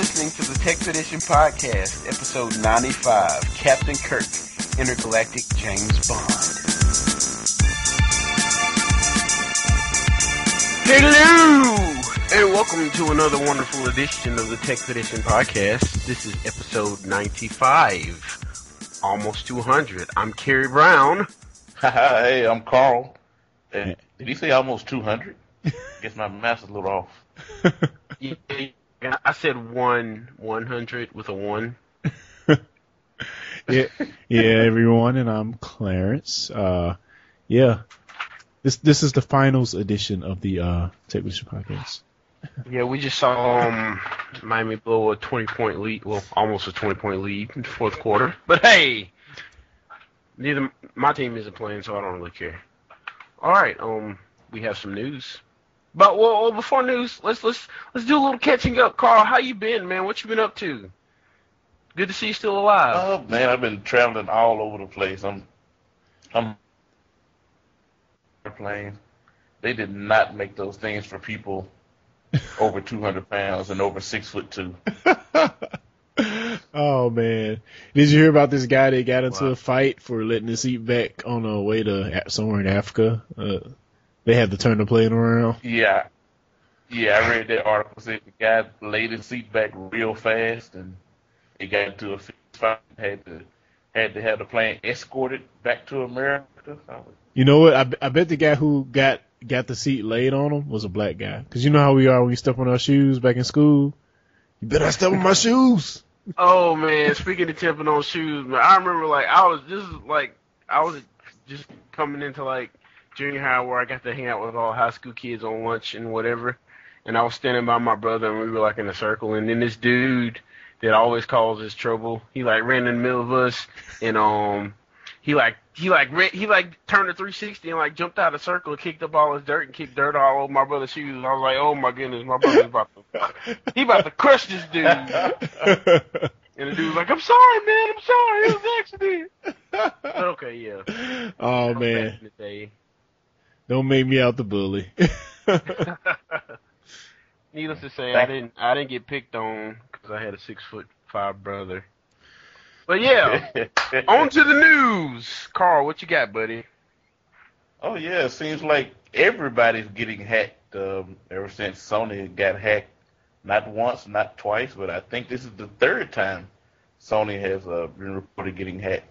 listening to the Techpedition Podcast, episode 95, Captain Kirk, Intergalactic James Bond. Hello, and welcome to another wonderful edition of the Techpedition Podcast. This is episode 95, almost 200. I'm Kerry Brown. hey, I'm Carl. Did he say almost 200? Guess my math's a little off. Yeah, I said one, 100 with a one. yeah, yeah, everyone, and I'm Clarence. Uh, yeah, this this is the finals edition of the uh, Techpedition Podcast. Yeah, we just saw um, Miami blow a 20 point lead, well, almost a 20 point lead in the fourth quarter. But hey, neither my team isn't playing, so I don't really care. All right, um, we have some news. But well, well, before news, let's let's let's do a little catching up. Carl, how you been, man? What you been up to? Good to see you still alive. Oh man, I've been traveling all over the place. I'm I'm airplane. They did not make those things for people over 200 pounds and over six foot two. oh man, did you hear about this guy that got into Wow. a fight for letting his seat back on a way to somewhere in Africa? Uh, they had to turn the plane around. Yeah, yeah, I read that article. Said the guy laid his seat back real fast, and he got into a fist fight. Had to had to have the plane escorted back to America. You know what? I, I bet the guy who got got the seat laid on him was a black guy. Because you know how we are when we step on our shoes back in school. You better not step on my shoes. Oh man, speaking of stepping on shoes, man, I remember like I was just like I was just coming into like junior high where I got to hang out with all high school kids on lunch and whatever. And I was standing by my brother and we were like in a circle and then this dude that always causes trouble, he like ran in the middle of us and um he like he like ran, he like turned a 360 and like jumped out of the circle, and kicked up all his dirt and kicked dirt all over my brother's shoes. And I was like, oh my goodness, my brother's about to he about to crush this dude. And the dude was like, I'm sorry, man, I'm sorry, it was an accident. But okay, yeah. oh man, in the day. Don't make me out the bully. Needless to say, I didn't I didn't get picked on because I had a six foot five brother. But yeah, on to the news. Carl, what you got, buddy? oh yeah, it seems like everybody's getting hacked um, ever since Sony got hacked. Not once, not twice, but I think this is the third time Sony has uh, been reported getting hacked.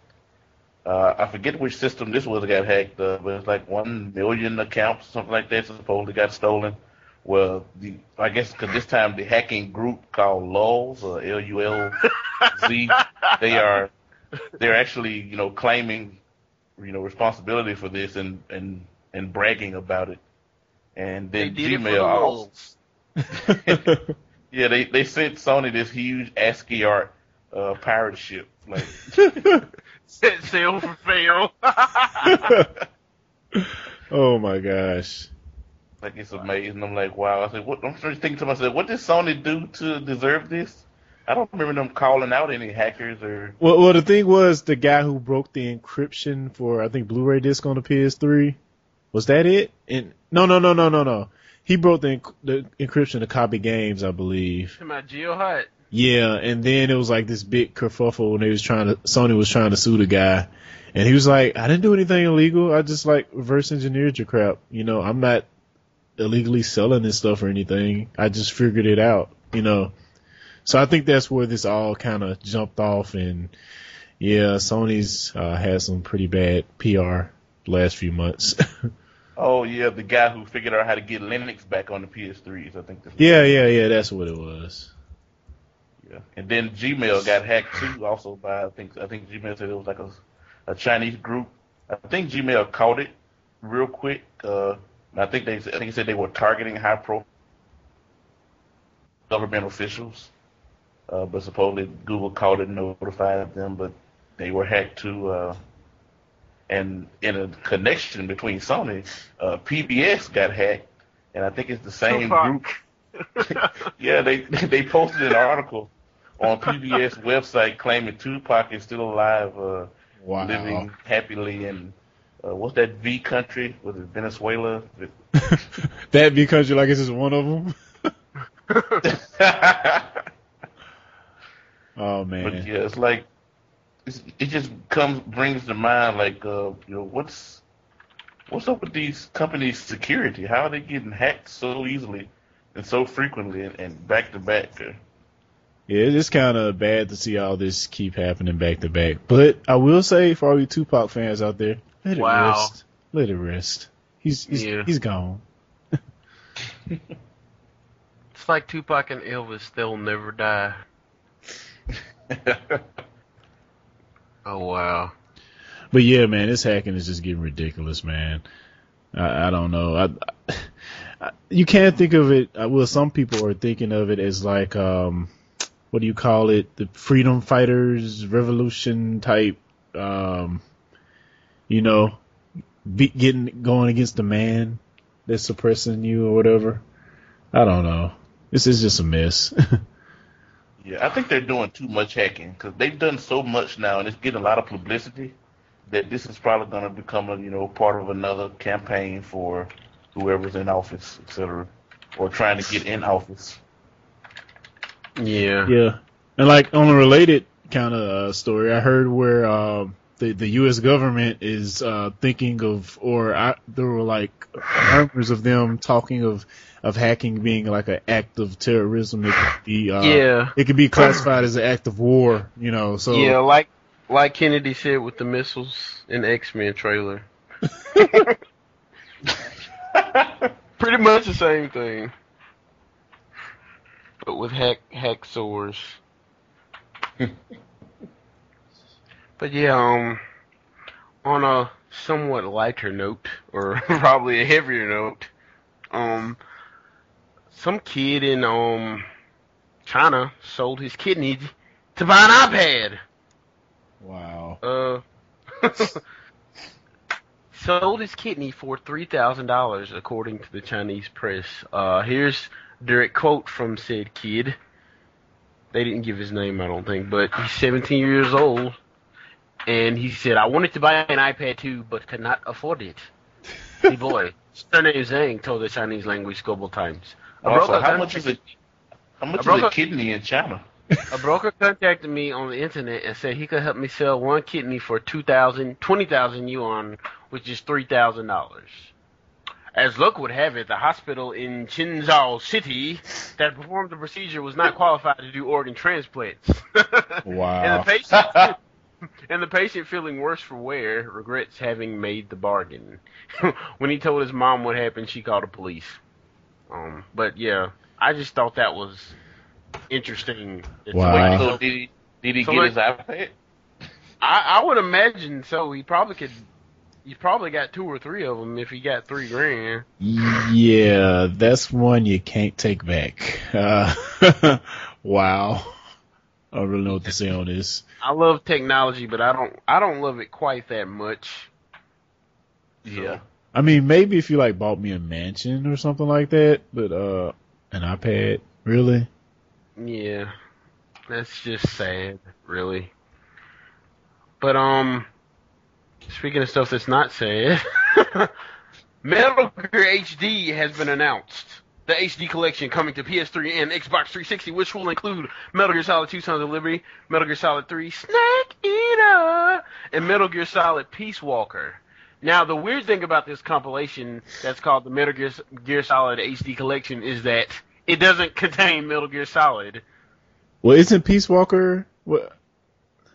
Uh, I forget which system this was that got hacked, uh, but it's like one million accounts, something like that, supposedly got stolen. Well, the I guess because this time the hacking group called Lulz, or L U L Z, they are they're actually you know claiming you know responsibility for this and and and bragging about it. And They then did it for the Gmail also, yeah they they sent Sony this huge ASCII art uh, pirate ship like Set sail for fail. oh my gosh. like it's amazing. I'm like wow. I said what I'm starting thinking to myself what did Sony do to deserve this? I don't remember them calling out any hackers or Well, well, the thing was the guy who broke the encryption for I think Blu-ray disc on the PS3. Was that it? And no, no, no, no, no, no. He broke the, enc- the encryption to copy games, I believe. to my GeoHot. Yeah, and then it was like this big kerfuffle when they was trying to Sony was trying to sue the guy, and he was like, "I didn't do anything illegal. I just like reverse engineered your crap. You know, I'm not illegally selling this stuff or anything. I just figured it out. You know." So I think that's where this all kind of jumped off, and yeah, Sony's uh, had some pretty bad PR the last few months. oh yeah the guy who figured out how to get Linux back on the PS3s. I think that's yeah, yeah, yeah, that's what it was. Yeah. And then Gmail got hacked too, also by I think I think Gmail said it was like a, a Chinese group. I think Gmail caught it real quick. Uh, I think they I think he said they were targeting high pro government officials. Uh, but supposedly Google caught it and notified them, but they were hacked too. Uh, and in a connection between Sony, uh, PBS got hacked, and I think it's the same group yeah, they they posted an article on PBS website claiming Tupac is still alive, uh, Wow. living happily in uh, what's that V country? Was it Venezuela? that because you're like, it's just one of them. Oh man! But yeah, it's like it's, it just comes brings to mind like uh you know what's what's up with these companies' security? How are they getting hacked so easily and so frequently and, and back to back? Yeah, it's kind of bad to see all this keep happening back to back. But I will say, for all you Tupac fans out there, let it Wow. rest. Let it rest. He's he's, Yeah. he's gone. It's like Tupac and Elvis; they'll never die. Oh wow. But yeah, man, this hacking is just getting ridiculous, man. I, I don't know. I, I, you can't think of it. uh, Well, some people are thinking of it as like, um, what do you call it? The freedom fighters revolution type. Um, you know, be, getting going against the man that's suppressing you or whatever. I don't know. This is just a mess. Yeah, I think they're doing too much hacking because they've done so much now, and it's getting a lot of publicity. That this is probably going to become a you know part of another campaign for whoever's in office, etc., or trying to get in office. Yeah. Yeah, and like on a related kind of uh, story, I heard where um, the the U.S. government is uh, thinking of, or I, there were like rumors of them talking of of hacking being like an act of terrorism. It could be, uh, Yeah. it could be classified as an act of war. You know, so Yeah, like like Kennedy said with the missiles in X Men trailer. Pretty much the same thing. But with hack hacksaws. but yeah, um on a somewhat lighter note, or probably a heavier note, um some kid in um China sold his kidney to buy an iPad. wow. Uh, sold his kidney for three thousand dollars, according to the Chinese press. Uh, here's direct quote from said kid. They didn't give his name, I don't think, but he's 17 years old, and he said, "I wanted to buy an iPad too, but could not afford it." the boy, surname Zhang, told the Chinese language Global Times. A Also, how much is a how much is broker- a kidney in China? A broker contacted me on the internet and said he could help me sell one kidney for 2,000, 20,000 yuan, which is $3,000. As luck would have it, the hospital in Qinzhou City that performed the procedure was not qualified to do organ transplants. Wow. and the patient and the patient feeling worse for wear regrets having made the bargain. when he told his mom what happened, she called the police. Um, but yeah, I just thought that was interesting. that Wow. somebody So did he did he So get like- his iPad? I, I would imagine so. He probably could. He probably got two or three of them if he got three grand. Yeah, that's one you can't take back. Uh, wow. I don't really know what to say on this. I love technology, but I don't. I don't love it quite that much. Yeah. I mean, maybe if you like bought me a mansion or something like that, but uh, an iPad, really? Yeah, that's just sad, really. But um, speaking of stuff that's not said, Metal Gear HD has been announced. The HD collection coming to PS3 and Xbox 360, which will include Metal Gear Solid 2: Sons of Liberty, Metal Gear Solid 3: Snake Eater, and Metal Gear Solid Peace Walker. Now, the weird thing about this compilation that's called the Metal Gear, Gear Solid HD collection is that it doesn't contain Metal Gear Solid. Well, isn't Peace Walker? What?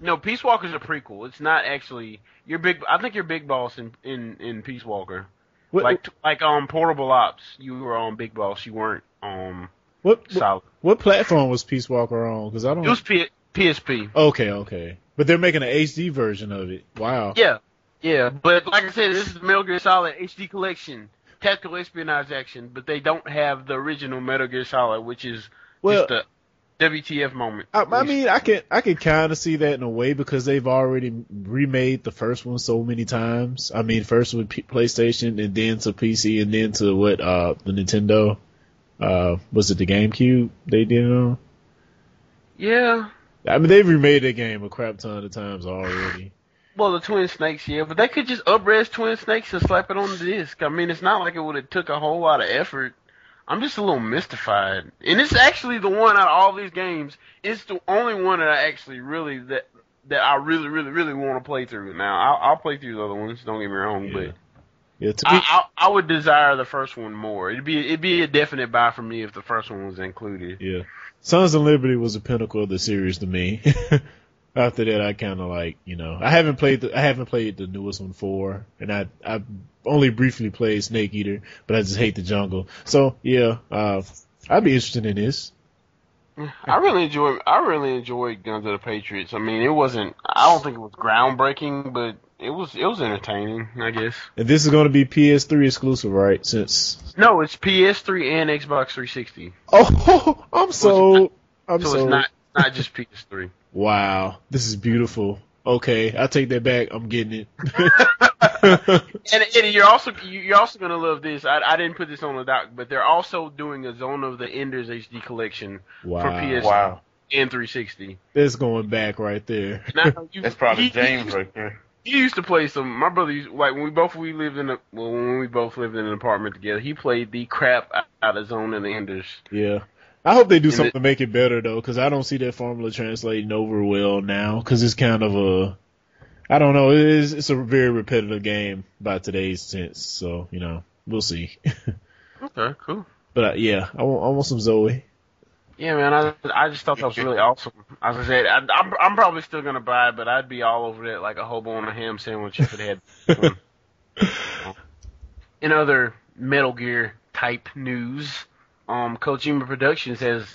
No, Peace Walker's a prequel. It's not actually your big. I think you're Big Boss in in in Peace Walker. What? Like like um Portable Ops, you were on Big Boss. You weren't um what? What, Solid. what platform was Peace Walker on? Because I don't. It was P- PSP. Okay, okay. But they're making an HD version of it. Wow. Yeah, yeah. But like I said, this is the Metal Gear Solid HD collection, tactical espionage action. But they don't have the original Metal Gear Solid, which is Well, just a WTF moment. I, I mean, I can I can kind of see that in a way because they've already remade the first one so many times. I mean, first with P- PlayStation and then to PC and then to what uh the Nintendo. Uh, was it the GameCube they did it on? yeah. I mean, they've remade that game a crap ton of times already. Well, the Twin Snakes, yeah, but they could just upres Twin Snakes and slap it on the disc. I mean, it's not like it would have took a whole lot of effort. I'm just a little mystified. And it's actually the one out of all these games. It's the only one that I actually really that that I really, really, really want to play through. Now I'll, I'll play through the other ones. Don't get me wrong, Yeah. but Yeah, to be, I, I I would desire the first one more. It'd be it'd be a definite buy for me if the first one was included. yeah. Sons of Liberty was the pinnacle of the series to me. After that, I kind of like, you know, I haven't played the, I haven't played the newest one four, and I, I only briefly played Snake Eater, but I just hate the jungle. So yeah, uh, I'd be interested in this. I really enjoyed I really enjoyed Guns of the Patriots. I mean, it wasn't I don't think it was groundbreaking, but it was it was entertaining, I guess. And this is going to be PS3 exclusive, right? Since No, it's PS3 and Xbox 360. oh, I'm so, I'm So so it's not not just PS3. wow. This is beautiful. Okay, I take that back. I'm getting it. and you're also you- you're also gonna love this. I, I didn't put this on the doc, but they're also doing a Zone of the Enders HD collection wow, for PS Wow. and 360. that's going back right there. Now, you, That's probably he- James right there. He used to play some. My brother used like when we both we lived in a well when we both lived in an apartment together. He played the crap out of Zone of the Enders. Yeah. I hope they do And something it- to make it better though, because I don't see that formula translating over well now. Because it's kind of a, I don't know, it is, it's a very repetitive game by today's sense. So you know, we'll see. Okay, cool. but uh, yeah, I want, I want some Zoe. Yeah, man, I I just thought that was really awesome. As I said, I, I'm I'm probably still gonna buy it, but I'd be all over it like a hobo on a ham sandwich if it had. In other Metal Gear type news, um, Kojima Productions has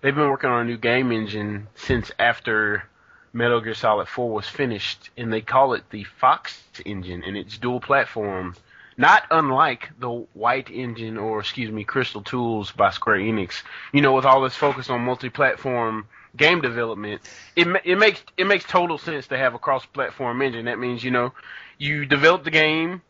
they've been working on a new game engine since after Metal Gear Solid 4 was finished, and they call it the Fox engine, and it's dual platform. Not unlike the White engine or excuse me, Crystal Tools by Square Enix. You know, with all this focus on multi-platform game development, it it makes it makes total sense to have a cross-platform engine. That means you know, you develop the game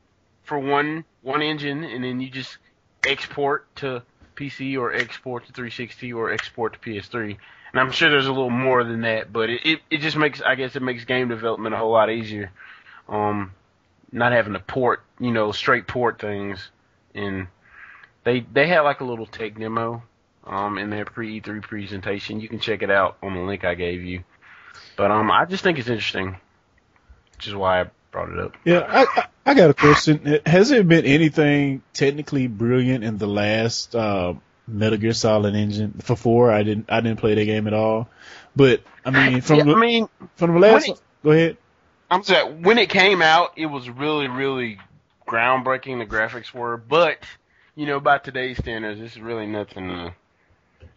for one one engine, and then you just export to PC or export to 360 or export to PS3. And I'm sure there's a little more than that, but it, it, it just makes I guess it makes game development a whole lot easier. Um, not having to port, you know, straight port things. And they they had like a little tech demo um in their pre E3 presentation. You can check it out on the link I gave you. But um I just think it's interesting. Which is why I brought it up. Yeah, I, I, got a question. Has there been anything technically brilliant in the last uh, Metal Gear Solid engine for four? I didn't I didn't play that game at all. But I mean, from Yeah, the, I mean, from the last, it- go ahead. I'm sorry, when it came out, it was really, really groundbreaking. The graphics were, but you know, by today's standards, it's really nothing. To,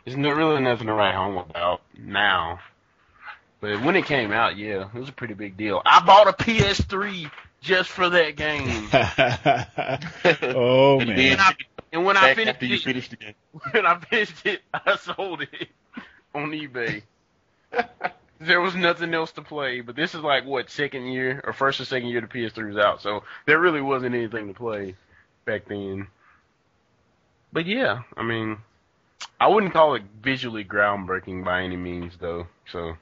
it's no, really nothing to write home about now. But when it came out, yeah, it was a pretty big deal. I bought a PS3 just for that game, oh man, and, when I finished after you it, finish the game. when I finished it, I sold it on eBay. there was nothing else to play, but this is like what second year or first or second year the PS3 was out, so there really wasn't anything to play back then. But yeah, I mean, I wouldn't call it visually groundbreaking by any means, though. So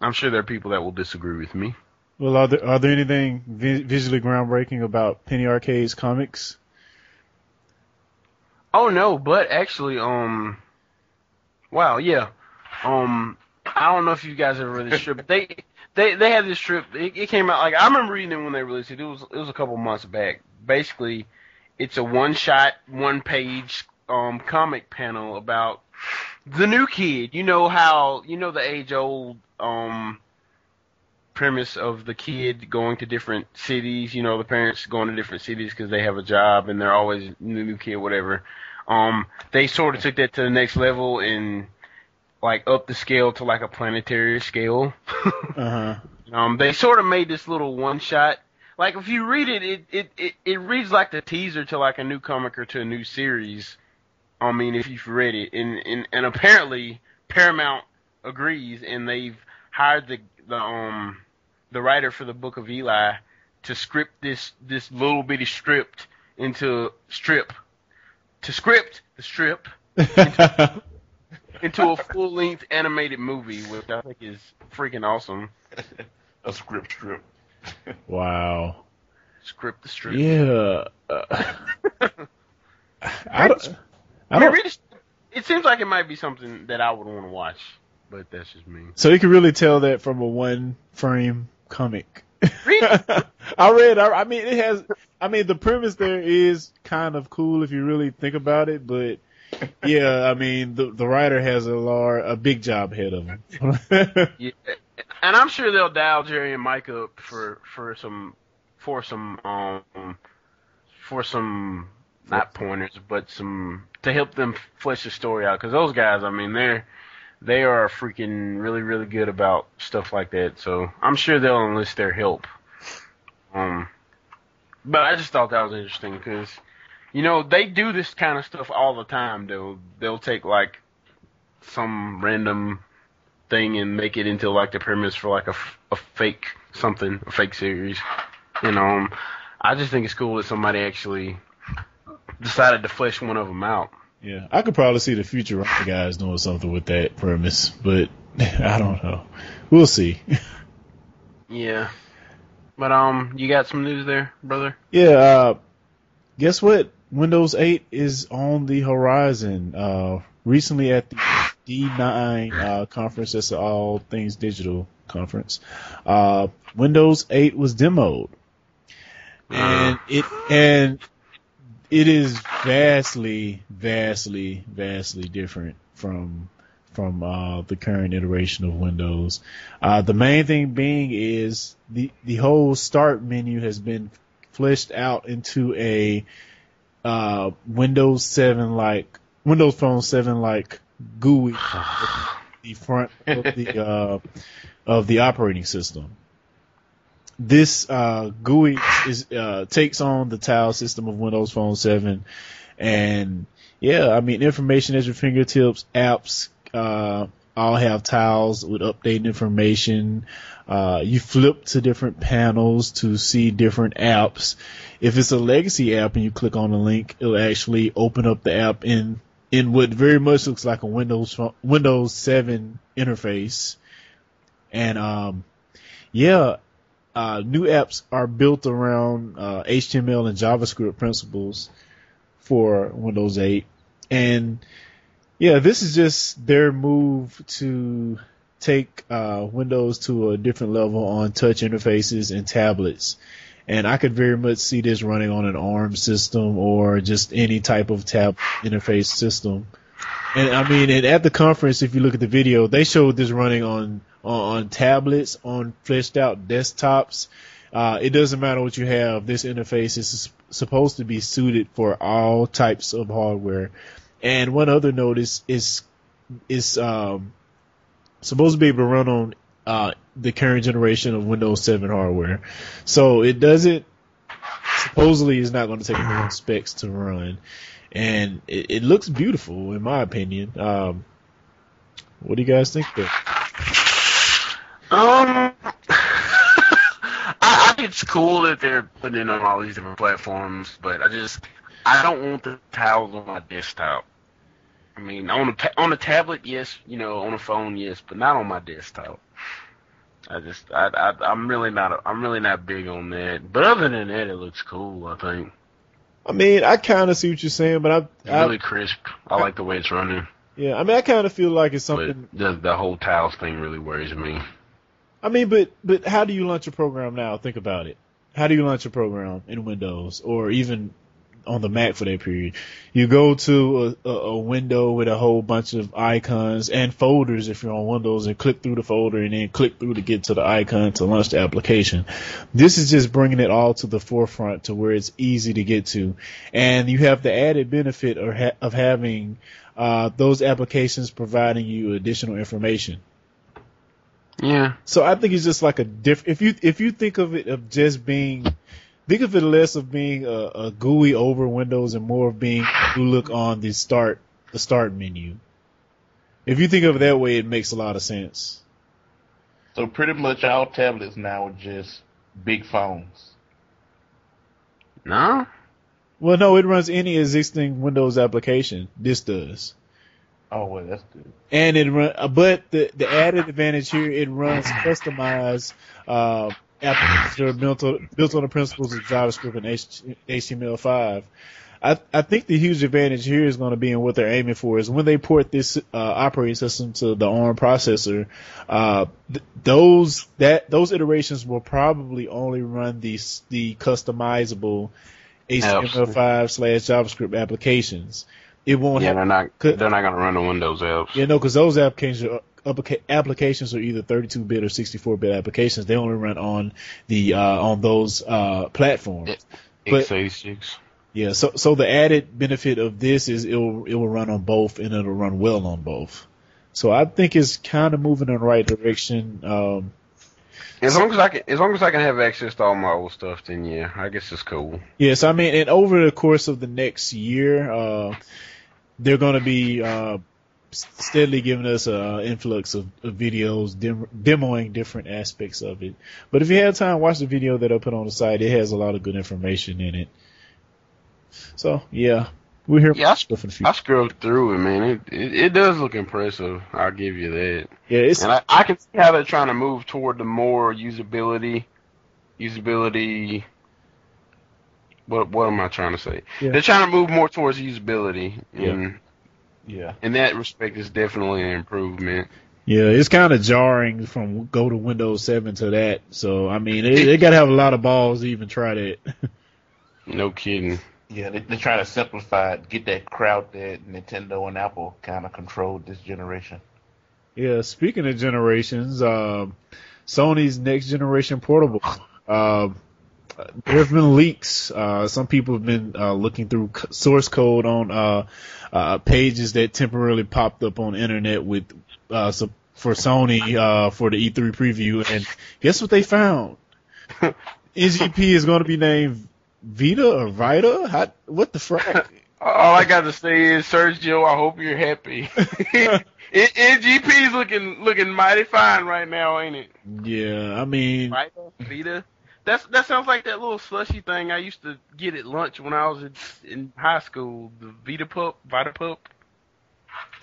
I'm sure there are people that will disagree with me. Well, are there are there anything vi- visually groundbreaking about Penny Arcade's comics? Oh no, but actually, um, wow, yeah, um, I don't know if you guys ever read this strip, but they they they had this strip. It, it came out like I remember reading it when they released it. It was it was a couple months back. Basically, it's a one shot, one page um comic panel about the new kid. You know how you know the age old um premise of the kid going to different cities. You know the parents going to different cities because they have a job and they're always the new kid, whatever. Um, they sort of took that to the next level and like up the scale to like a planetary scale. Uh huh. Um, they sort of made this little one shot. Like if you read it, it, it, it, it reads like the teaser to like a new comic or to a new series. I mean, if you've read it, and and, and apparently Paramount agrees, and they've hired the the um the writer for the Book of Eli to script this this little bitty strip into strip to script the strip into a full length animated movie, which I think is freaking awesome. A script strip. wow. Script the strip. Yeah. Uh, I don't. I I don't. read it, it seems like it might be something that I would want to watch, but that's just me. So you can really tell that from a one frame comic. Read it. I read. I, I mean, it has. I mean, the premise there is kind of cool if you really think about it, but yeah, I mean, the the writer has a lar a big job ahead of him. Yeah, and I'm sure they'll dial Jerry and Mike up for for some for some um for some not pointers, but some to help them flesh the story out. Because those guys, I mean, they're they are freaking really really good about stuff like that. So I'm sure they'll enlist their help. Um, but I just thought that was interesting because you know they do this kind of stuff all the time. They'll they'll take like some random thing and make it into like the premise for like a, a fake something, a fake series. You know, um, I just think it's cool that somebody actually decided to flesh one of them out. Yeah, I could probably see the future guys doing something with that premise, but I don't know. We'll see. Yeah. But um, you got some news there, brother? Yeah, uh, guess what? Windows 8 is on the horizon. Uh, recently at the D9 uh, conference, that's the All Things Digital conference, uh, Windows 8 was demoed. And it, and it is vastly, vastly, vastly different from from uh, the current iteration of Windows. Uh, the main thing being is the the whole start menu has been fleshed out into a uh, Windows 7 like Windows Phone 7 like GUI the front of the uh, of the operating system. This uh, GUI is uh, takes on the tile system of Windows Phone 7, and yeah, I mean information at your fingertips, apps uh, all have tiles with updated information. Uh, you flip to different panels to see different apps. If it's a legacy app and you click on the link, it'll actually open up the app in in what very much looks like a Windows Windows 7 interface. And um, yeah, uh, new apps are built around uh, HTML and JavaScript principles for Windows 8. And yeah, this is just their move to take uh, Windows to a different level on touch interfaces and tablets. And I could very much see this running on an ARM system or just any type of tab interface system. And I mean, and at the conference, if you look at the video, they showed this running on on, on tablets, on fleshed out desktops. Uh, it doesn't matter what you have. This interface is supposed to be suited for all types of hardware. And one other note is is is um, supposed to be able to run on uh, the current generation of Windows 7 hardware. So it doesn't supposedly is not going to take million specs to run, and it, it looks beautiful in my opinion. Um, what do you guys think? There? Um, I, I think it's cool that they're putting it on all these different platforms, but I just I don't want the tiles on my desktop. I mean, on a on a tablet, yes, you know, on a phone, yes, but not on my desktop. I just I, I I'm really not a, I'm really not big on that. But other than that, it looks cool. I think I mean, I kind of see what you're saying, but I, I really crisp. I like the way it's running. yeah, I mean, I kind of feel like it's But something. the the whole tiles thing really worries me. I mean, but but how do you launch a program now? Think about it. How do you launch a program in Windows or even on the Mac for that period? You go to a, a, window with a whole bunch of icons and folders if you're on Windows and click through the folder and then click through to get to the icon to launch the application. This is just bringing it all to the forefront to where it's easy to get to. And you have the added benefit of, ha- of having uh, those applications providing you additional information. Yeah. So I think it's just like a diff. If you if you think of it of just being, think of it less of being a, a GUI over Windows and more of being you look on the start the start menu. If you think of it that way, it makes a lot of sense. So pretty much all tablets now are just big phones. No. Well, no, it runs any existing Windows application. This does. Oh well, that's good. and it run, uh, but the the added advantage here, it runs customized uh, applications built on, built on the principles of JavaScript and HTML5. I I think the huge advantage here is going to be in what they're aiming for is when they port this uh, operating system to the ARM processor, uh, th- those that those iterations will probably only run the the customizable HTML5 slash JavaScript applications. It won't. Yeah, have, they're not. They're not gonna run the Windows apps. you know, because those applications are, applications are either 32-bit or 64-bit applications. They only run on the uh, on those uh, platforms. But- Yeah, so so the added benefit of this is it will it will run on both and it'll run well on both. So I think it's kind of moving in the right direction. Um, As long as I can, as long as I can have access to all my old stuff, then yeah, I guess it's cool. yes, I mean, and over the course of the next year, uh, they're going to be uh, steadily giving us an influx of, of videos dem- demoing different aspects of it. But if you have time, watch the video that I put on the site. It has a lot of good information in it. So yeah, we're here Yeah, I- for stuff in the future. I scrubbed through it, man. It, it it does look impressive. I'll give you that. yeah, it's And I, I can see how they're trying to move toward the more usability, usability. What what am I trying to say? Yeah. They're trying to move more towards usability, and Yeah. In that respect, it's definitely an improvement. Yeah, it's kind of jarring from go to Windows 7 to that. So, I mean, they, they got to have a lot of balls to even try that. No kidding. Yeah, they, they're trying to simplify it, get that crowd that Nintendo and Apple kind of controlled this generation. yeah, speaking of generations, um, Sony's next generation portable. Um, there have been leaks. Uh, some people have been uh, looking through source code on uh, uh, pages that temporarily popped up on internet with uh, so for Sony uh, for the E3 preview, and guess what they found? NGP is going to be named Vita or Vita? How, what the frack? All I got to say is, Sergio, I hope you're happy. NGP's looking looking mighty fine right now, ain't it? yeah, I mean, Vita, Vita. That's that sounds like that little slushy thing I used to get at lunch when I was in, in high school. The Vita Pup, Vita Pup.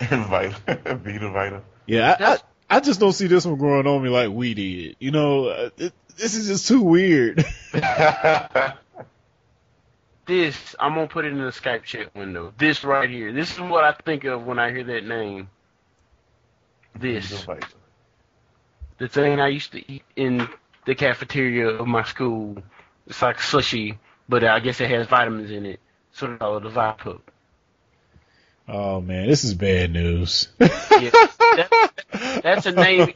Vita, Vita, Vita. yeah, I, I, I just don't see this one growing on me like we did. You know, uh, it, this is just too weird. This I'm gonna put it in the Skype chat window. This right here. This is what I think of when I hear that name. This. Vita. the thing I used to eat in the cafeteria of my school. It's like sushi, but I guess it has vitamins in it. So they call it a Vipup. oh man, this is bad news. Yeah, that's, that's a name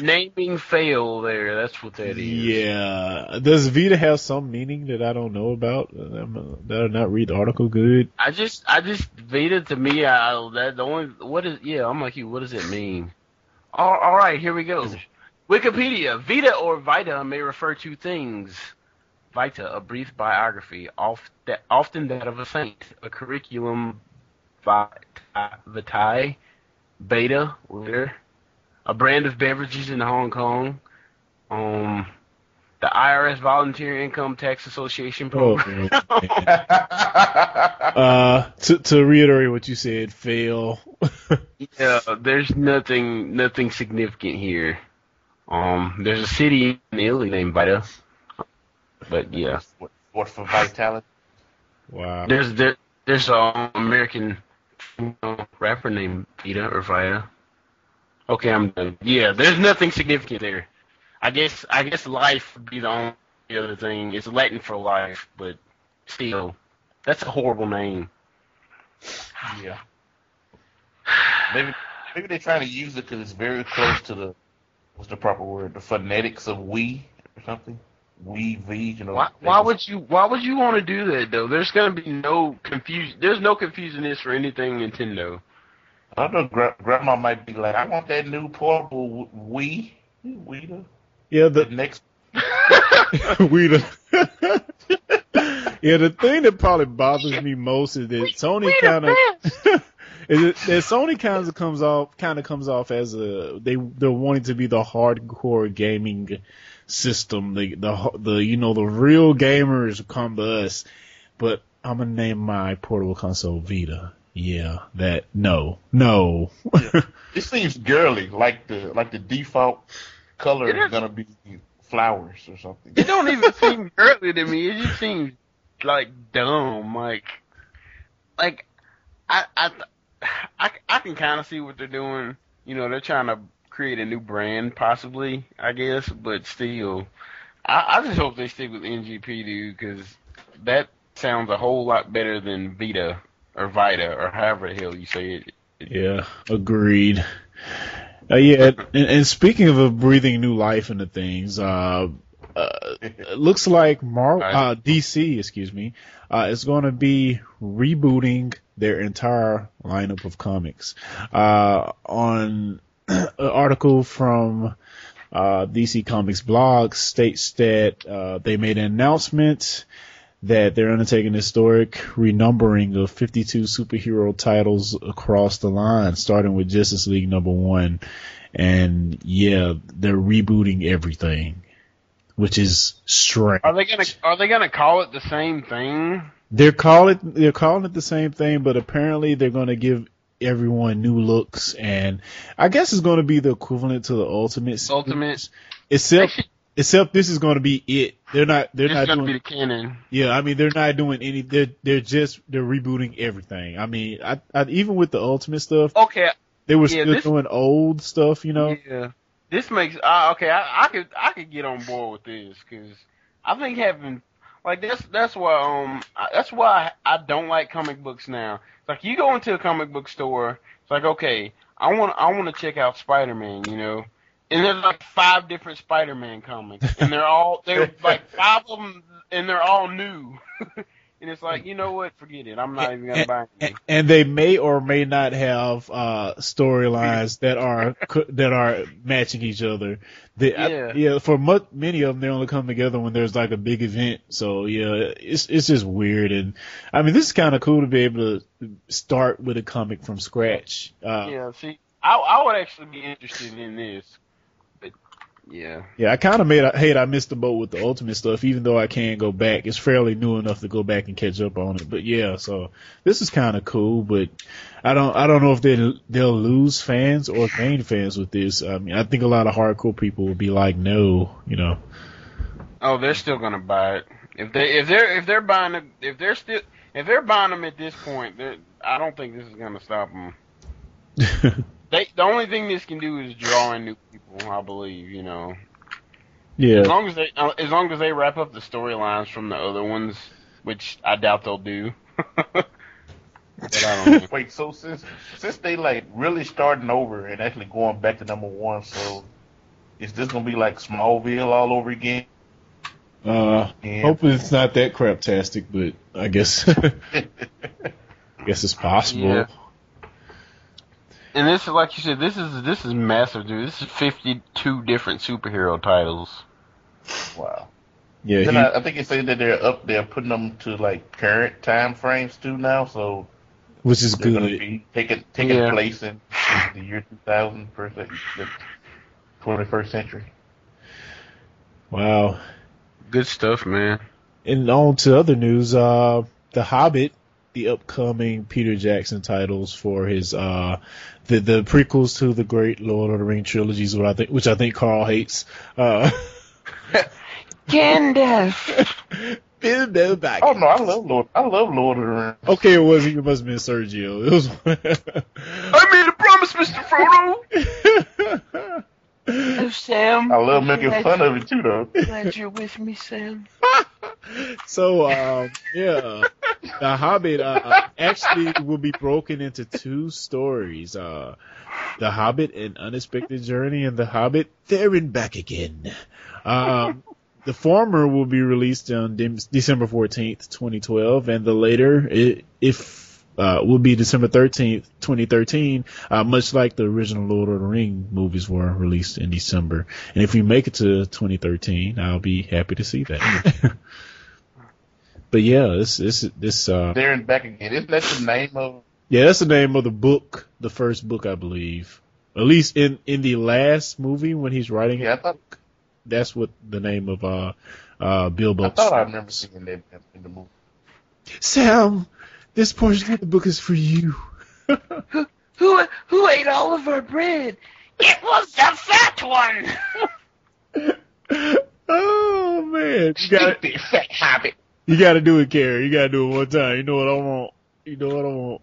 naming fail there. That's what that is. Yeah, does Vita have some meaning that I don't know about? That I not read the article good? I just, I just Vita to me, I that the only what is yeah. I'm like you. What does it mean? All, all right, here we go. Wikipedia: Vita or Vita may refer to things. Vita, a brief biography, often that of a saint, a curriculum vitae, beta, litter, a brand of beverages in Hong Kong, um, the IRS Volunteer Income Tax Association Oh, program. man. uh, to to reiterate what you said, fail. Yeah, there's nothing nothing significant here. Um, there's a city in Italy named Vita, but yeah, What, what for vitality? wow. there's there there's an American female rapper named Vita or Vita. Okay, I'm done. Yeah, there's nothing significant there. I guess I guess life would be the only other thing. It's Latin for life, but still, that's a horrible name. Yeah. Maybe maybe they're trying to use it because it's very close to the what's the proper word? The phonetics of we or something. We V, you know. Why, why would you Why would you want to do that though? There's gonna be no confusion. There's no confusion this for anything Nintendo. I don't know. Gra- grandma might be like, I want that new portable we. We the, Yeah, the the next. we the yeah. The thing that probably bothers me most is that Sony kind of is it, that Sony kind of comes off kind of comes off as a they they're wanting to be the hardcore gaming system. The the the you know the real gamers come to us, but I'm gonna name my portable console Vita. Yeah, that no no. It seems girly, like the like the default color It is is- gonna be flowers or something. It don't even seem girly to me. It just seems like dumb. Like like I I I, I can kind of see what they're doing. You know, they're trying to create a new brand, possibly, I guess, but still, I, I just hope they stick with NGP, dude, because that sounds a whole lot better than Vita or Vita or however the hell you say it. Yeah, agreed. Uh, yeah, and, and speaking of breathing new life into things, uh, uh, it looks like Mar- uh, DC, excuse me, uh, is going to be rebooting their entire lineup of comics. Uh, on an article from uh, DC Comics blog states that uh, they made an announcement that they're undertaking historic renumbering of 52 superhero titles across the line, starting with Justice League number one. And yeah, they're rebooting everything, which is strange. Are they gonna Are they gonna call it the same thing? They're calling they're calling it the same thing, but apparently they're going to give everyone new looks, and I guess it's going to be the equivalent to the Ultimate. Ultimate, except except this is going to be it. They're not they're it's not gonna doing. be the canon. Yeah, I mean they're not doing any. They're they're just they're rebooting everything. I mean, I, I even with the Ultimate stuff, Okay, they were yeah, still this- doing old stuff. You know, yeah. This makes uh, okay. I, I could I could get on board with this because I think having like that's that's why um I- that's why I don't like comic books now. It's like you go into a comic book store. It's like okay, I want I want to check out Spider Man. You know. And there's like five different Spider-Man comics, and they're all they're like five of them, and they're all new. and it's like, you know what? Forget it. I'm not even gonna buy any. and they may or may not have uh storylines that are that are matching each other. They, I- Yeah. yeah. For mu- many of them, they only come together when there's like a big event. So yeah, it's it's just weird. And I mean, this is kind of cool to be able to start with a comic from scratch. Uh, Yeah, see, I I would actually be interested in this, yeah. Yeah, I kind of made. I hate I missed the boat with the ultimate stuff, even though I can go back. It's fairly new enough to go back and catch up on it. But yeah, so this is kind of cool. But I don't. I don't know if they they'll lose fans or gain fans with this. I mean, I think a lot of hardcore people will be like, no, you know. Oh, they're still gonna buy it if they if they're if they're buying it if they're still if they're buying them at this point. I don't think this is gonna stop them. They the only thing this can do is draw in new people. I believe you know. Yeah. As long as they uh, as long as they wrap up the storylines from the other ones, which I doubt they'll do. but I don't know. Wait, so since since they like really starting over and actually going back to number one, so is this gonna be like Smallville all over again? uh, And hopefully it's not that craptastic, but I guess I guess it's possible. Yeah. And this is like you said, this is this is massive, dude. This is fifty two different superhero titles. wow. Yeah, Then he- I, I think it said that they're up there putting them to like current time frames too now, so which is good. be taking taking Yeah. place in the year 2000, per se, the 21st century. Wow. Good stuff, man. And on to other news, uh, The Hobbit, the upcoming Peter Jackson titles for his, uh, the, the prequels to the great Lord of the Ring trilogies, what I think, which I think Carl hates. Uh, Gandalf. Bilbo Baggins. Oh no, I love Lord. I love Lord of the Rings. Okay, it was, it must have been Sergio. It was, I made a promise, Mr. Frodo. Oh, Sam. I love making fun of it too, though. Glad you're with me, Sam. so, um, yeah, The Hobbit, uh, actually will be broken into two stories. Uh, The Hobbit, and Unexpected Journey, and The Hobbit, There and Back Again. Um, the former will be released on Dem- December 14th, 2012, and the later, if, uh, will be December 13th, 2013, uh, much like the original Lord of the Ring movies were released in December. And if we make it to 2013, I'll be happy to see that. but yeah, this, this, this, uh, There and back again. Isn't that the name of? yeah, that's the name of the book, the first book, I believe. At least in, in the last movie when he's writing it, Yeah, I thought that's what the name of, uh, uh, Bilbo. I thought I remember seeing that in the movie. Sam, this portion of the book is for you. Who who ate all of our bread? It was the fat one. oh man, you got Stupid fat hobbit. You got to do it, Kerry. You got to do it one time. You know what I want. You know what I want?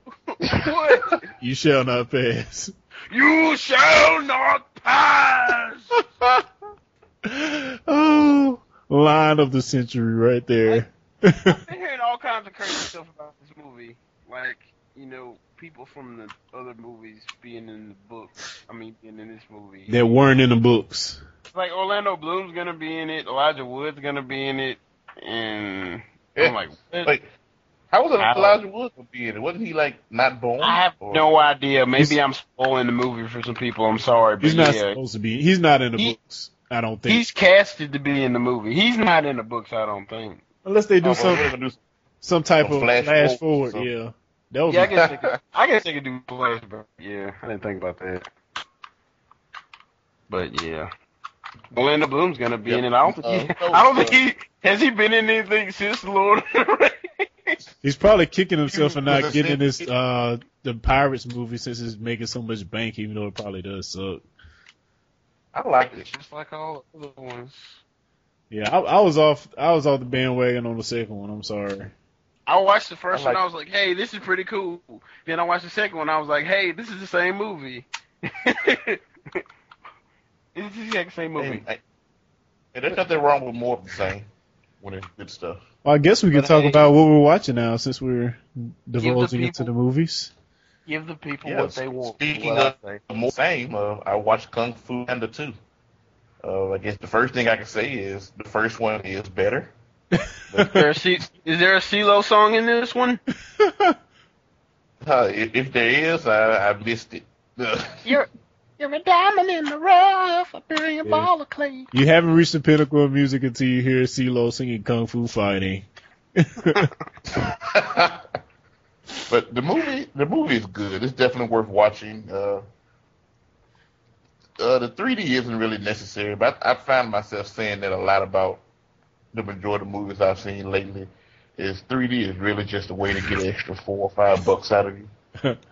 what? You shall not pass. You shall not pass. oh, line of the century right there. I've been hearing all kinds of crazy stuff about this movie. Like, you know, people from the other movies being in the book. I mean, being in this movie. that weren't in the books. Like Orlando Bloom's gonna be in it. Elijah Wood's gonna be in it. And I'm like. Like, how was it Elijah Wood would be in it? Wasn't he like not born? I have Or- no idea. Maybe He's- I'm spoiling the movie for some people. I'm sorry, but He's not yeah, supposed to be. He's not in the He- books. I don't think. he's casted to be in the movie. He's not in the books. I don't think. Unless they do Oh, some we're do some type a of flash flash, forward, forward. Yeah, that would Yeah, I guess they could, I guess they could do flashback. Yeah, I didn't think about that. But yeah, Orlando Bloom's gonna be in it. I don't think. He, Uh, I don't think uh, he has he been in anything since Lord. of the Rings? He's probably kicking himself for not getting in this uh the Pirates movie since it's making so much bank, even though it probably does suck. I like it. Just like all the other ones. Yeah, I, I was off. I was off the bandwagon on the second one. I'm sorry. I watched the first I like one. I was like, "Hey, this is pretty cool." Then I watched the second one. I was like, "Hey, this is the same movie." it's the exact same movie. And, I- and there's nothing wrong with more of the same when it's good stuff. Well, I guess we could But talk hey- about what we're watching now since we're divulging into people- the movies. Give the people Yeah, what they want. speaking of- say. More same. Uh, I watched Kung Fu Panda 2. Uh, I guess the first thing I can say is the first one is better. Is there a C- is there a CeeLo song in this one? Uh, if, if there is, I, I missed it. You're you're a diamond in the rough, a brilliant Yeah. ball of clay. You haven't reached the pinnacle of music until you hear CeeLo singing Kung Fu Fighting. but the movie, the movie is good. It's definitely worth watching. Uh, uh, the 3D isn't really necessary, but I, I find myself saying that a lot about the majority of movies I've seen lately. Is 3D is really just a way to get an extra four or five bucks out of you.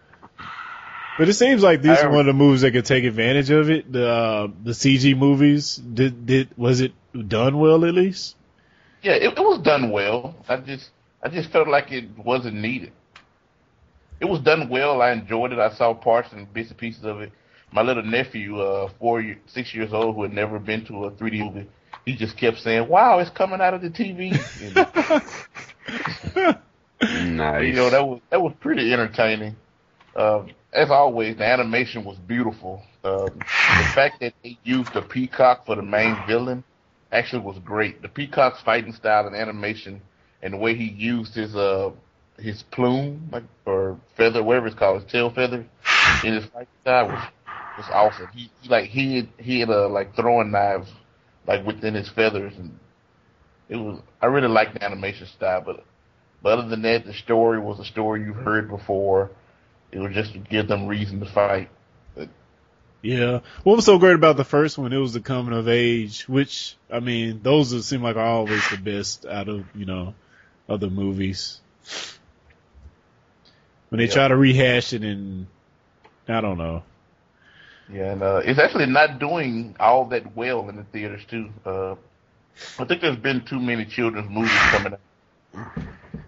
But it seems like this is I- one of the movies that could take advantage of it. The uh, the CG movies did did was it done well at least? Yeah, it, it was done well. I just I just felt like it wasn't needed. It was done well. I enjoyed it. I saw parts and bits and pieces of it. My little nephew, uh, four, year, six years old, who had never been to a 3D movie, he just kept saying, "Wow, it's coming out of the TV." And, Nice. you know, that was that was pretty entertaining. Um, as always, the animation was beautiful. Um, the fact that they used the peacock for the main villain actually was great. The peacock's fighting style and animation, and the way he used his uh his plume like or feather, whatever it's called, his tail feather, in his fighting style was was awesome. He, he like he had, he had uh, like throwing knives like within his feathers, and it was I really liked the animation style, but but other than that, the story was a story you've heard before. It was just to give them reason to fight. Yeah. What was so great about the first one? It was the coming of age, which I mean, those seem like are always the best out of you know other movies. When they Yeah. try to rehash it, and I don't know. Yeah, and uh, it's actually not doing all that well in the theaters too. Uh, I think there's been too many children's movies coming out.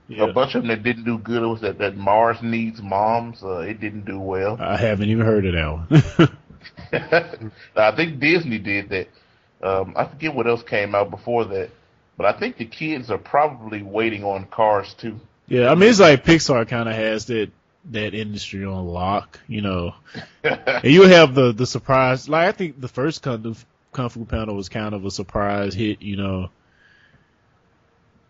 Yeah. A bunch of them that didn't do good. It was that that Mars Needs Moms. Uh, it didn't do well. I haven't even heard of that one. I think Disney did that. Um, I forget what else came out before that, but I think the kids are probably waiting on Cars too. yeah, I mean, it's like Pixar kind of has that that industry on lock, you know. And you have the the surprise. Like I think the first Kung Kung Fu Panda was kind of a surprise hit, you know.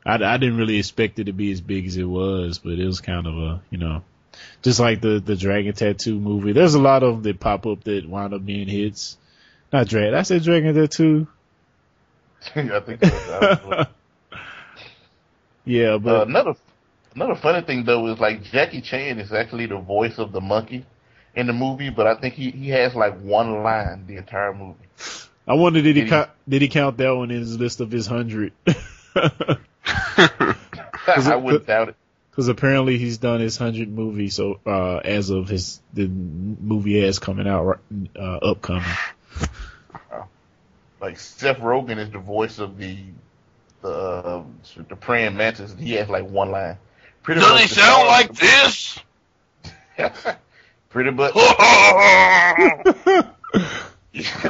I, I didn't really expect it to be as big as it was, but it was kind of a, you know, just like the the Dragon Tattoo movie. There's a lot of them that pop up that wind up being hits. Not Dragon. I said Dragon Tattoo. I think. So. yeah, Uh, but another another funny thing though is like Jackie Chan is actually the voice of the monkey in the movie, but I think he he has like one line the entire movie. I wonder did he Did he- count, did he count that one in his list of his hundred? I wouldn't doubt it. Because apparently he's done his hundred movie so uh, as of his the movie has coming out uh, upcoming. Like Seth Rogen is the voice of the the uh, the praying mantis. He has like one line. Pretty Does much he sound like this? pretty much,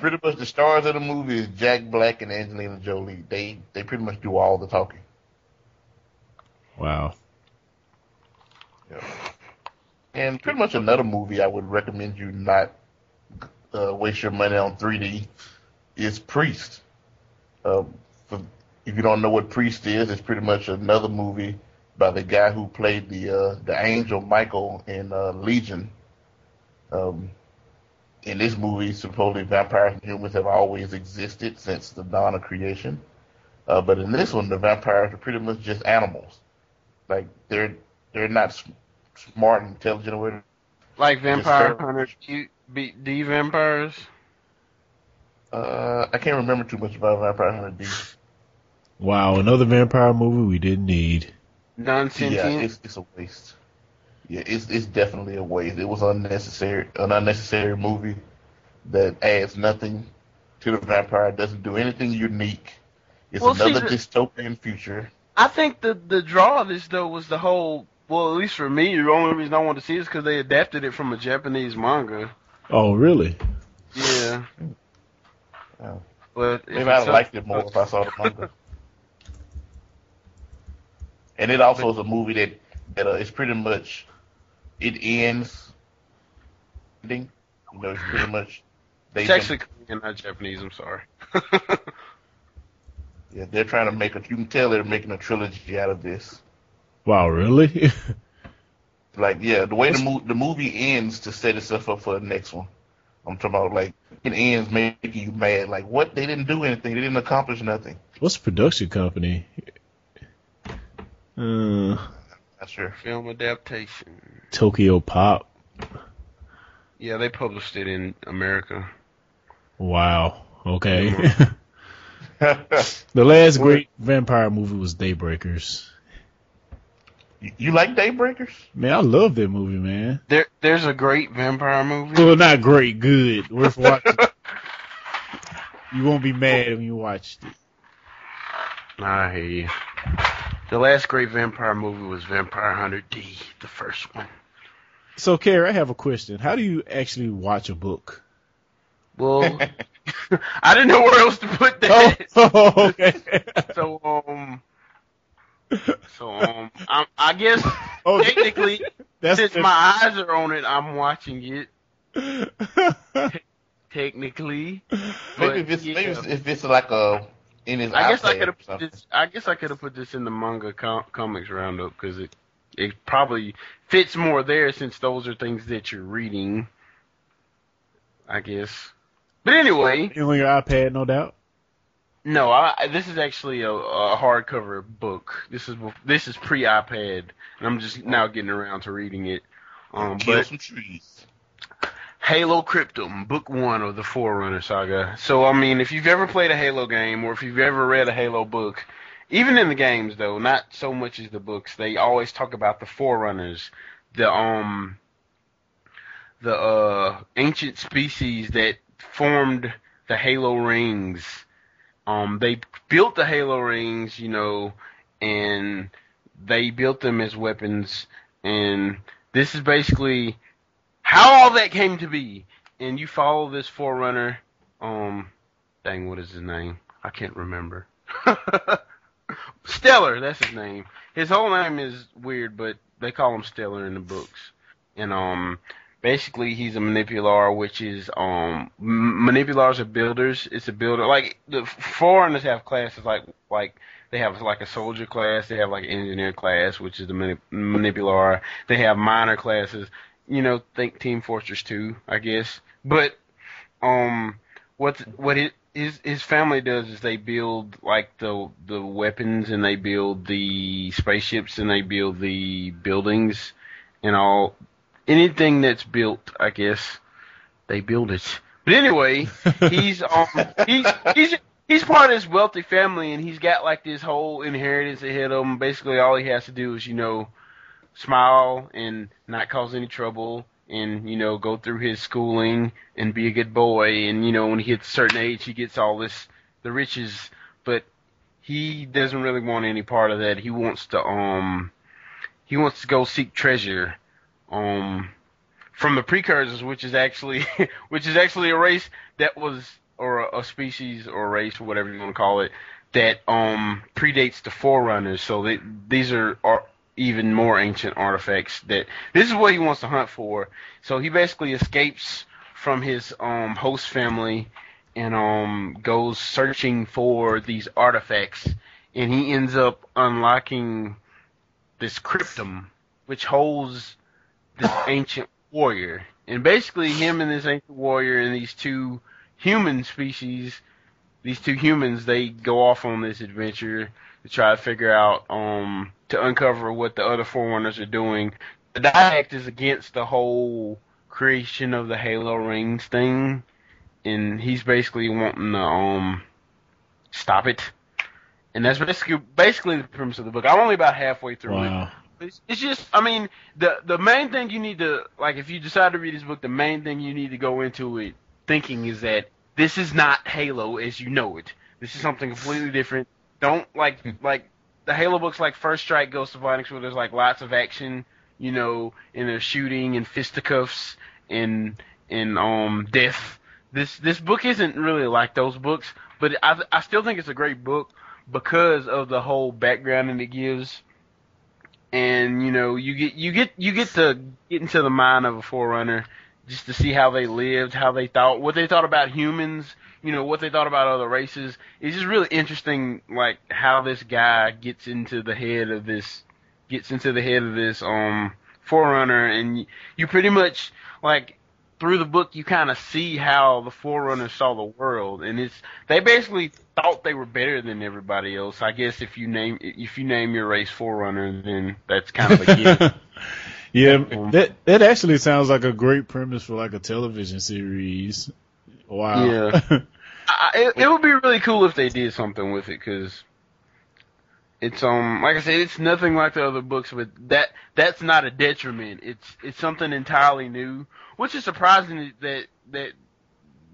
pretty much the stars of the movie is Jack Black and Angelina Jolie. They they pretty much do all the talking. Wow. And pretty much another movie I would recommend you not uh, waste your money on 3D is Priest. Um, for, if you don't know what Priest is, it's pretty much another movie by the guy who played the uh, the angel Michael in uh, Legion. Um, in this movie, supposedly vampires and humans have always existed since the dawn of creation. Uh, but in this one, the vampires are pretty much just animals. Like they're they're not s- smart and intelligent or whatever. Like Vampire Just- Hunter D, B- D vampires? Uh, I can't remember too much about Vampire Hunter D. Wow, another vampire movie we didn't need. Non-sentient? Yeah, it's it's a waste. Yeah, it's it's definitely a waste. It was unnecessary, an unnecessary movie that adds nothing to the vampire. Doesn't do anything unique. It's Well, see, another the- dystopian future. I think the the draw of this though was the whole. Well, at least for me, the only reason I wanted to see it is because they adapted it from a Japanese manga. Oh, really? Yeah. Oh. But if Maybe I'd up- liked it more if I saw the manga. and it also is a movie that that uh, it's pretty much it ends. Ending, you know, it's pretty much they. It's actually Korean, not Japanese. I'm sorry. Yeah, they're trying to make a. You can tell they're making a trilogy out of this. Wow, really? Like, yeah, the way the mo- the movie ends to set itself up for the next one. I'm talking about like it ends making you mad. Like, what? They didn't do anything. They didn't accomplish nothing. What's the production company? Uh, Not sure. Film adaptation. Tokyo Pop. Yeah, they published it in America. Wow. Okay. the last great vampire movie was Daybreakers. you, you like Daybreakers? Man, I love that movie, man. There, there's a great vampire movie. Well, not great, good, worth watching. you won't be mad when you watched it. I hear you. The last great vampire movie was Vampire Hunter D, the first one. So, Kerry, I have a question. How do you actually watch a book? Well, I didn't know where else to put that. Oh, okay. So um, so um, I, I guess Oh, technically, that's since my eyes are on it, I'm watching it. Technically, maybe But, if it's maybe if it's like a in his I guess I could have put this. I guess I could have put this in the manga com- comics roundup because it it probably fits more there since those are things that you're reading. I guess. But anyway, on your iPad, no doubt. No, I, I- this is actually a, a hardcover book. This is this is pre iPad, and I'm just now getting around to reading it. Um, Kill but some trees. Halo Cryptum, book one of the Forerunner saga. So I mean, if you've ever played a Halo game, or if you've ever read a Halo book, even in the games though, not so much as the books, they always talk about the Forerunners, the um, the uh ancient species that formed the Halo rings. Um, they built the Halo rings, you know, and they built them as weapons, and this is basically how all that came to be. And you follow this forerunner. Um, dang, what is his name? I can't remember. Stellar, that's his name. His whole name is weird, but they call him Stellar in the books. And um, basically he's a manipular, which is um, manipulars are builders. It's a builder. Like the foreigners have classes like like they have like a soldier class. They have like an engineer class, which is the manip- manipular. They have minor classes. You know, think Team Fortress 2, I guess. But um, what what it his his family does is they build like the the weapons and they build the spaceships and they build the buildings and all anything that's built, I guess they build it. But anyway, he's um he's he's he's part of this wealthy family and he's got like this whole inheritance ahead of him. Basically, all he has to do is you know smile and not cause any trouble and you know go through his schooling and be a good boy and you know when he hits a certain age he gets all this the riches but he doesn't really want any part of that. He wants to um he wants to go seek treasure um from the precursors, which is actually which is actually a race that was or a, a species or a race or whatever you want to call it that um predates the forerunners. So they, these are, are even more ancient artifacts that this is what he wants to hunt for. So he basically escapes from his um host family and um goes searching for these artifacts and he ends up unlocking this cryptum which holds this ancient warrior. And basically him and this ancient warrior and these two human species these two humans they go off on this adventure to try to figure out um to uncover what the other forerunners are doing. The Didact is against the whole creation of the Halo rings thing, and he's basically wanting to um stop it. And that's basically basically the premise of the book. I'm only about halfway through Wow. it. It's, it's just, I mean, the the main thing you need to like, if you decide to read this book, the main thing you need to go into it thinking is that this is not Halo as you know it. This is something completely different. Don't like like the Halo books like First Strike, Ghost of Onyx, where there's like lots of action, you know, and there's shooting and fisticuffs and and um death. This this book isn't really like those books, but I I still think it's a great book because of the whole background that it gives. And you know, you get you get you get to get into the mind of a forerunner just to see how they lived, how they thought, what they thought about humans, you know, what they thought about other races. It's just really interesting, like how this guy gets into the head of this, gets into the head of this um forerunner, and you, pretty much like through the book you kind of see how the forerunners saw the world, and it's they basically thought they were better than everybody else. I guess if you name if you name your race forerunner, then that's kind of a given. Yeah, that that actually sounds like a great premise for like a television series. Wow. Yeah. I, it, it would be really cool if they did something with it because it's um like I said, it's nothing like the other books, but that that's not a detriment. It's it's something entirely new, which is surprising that that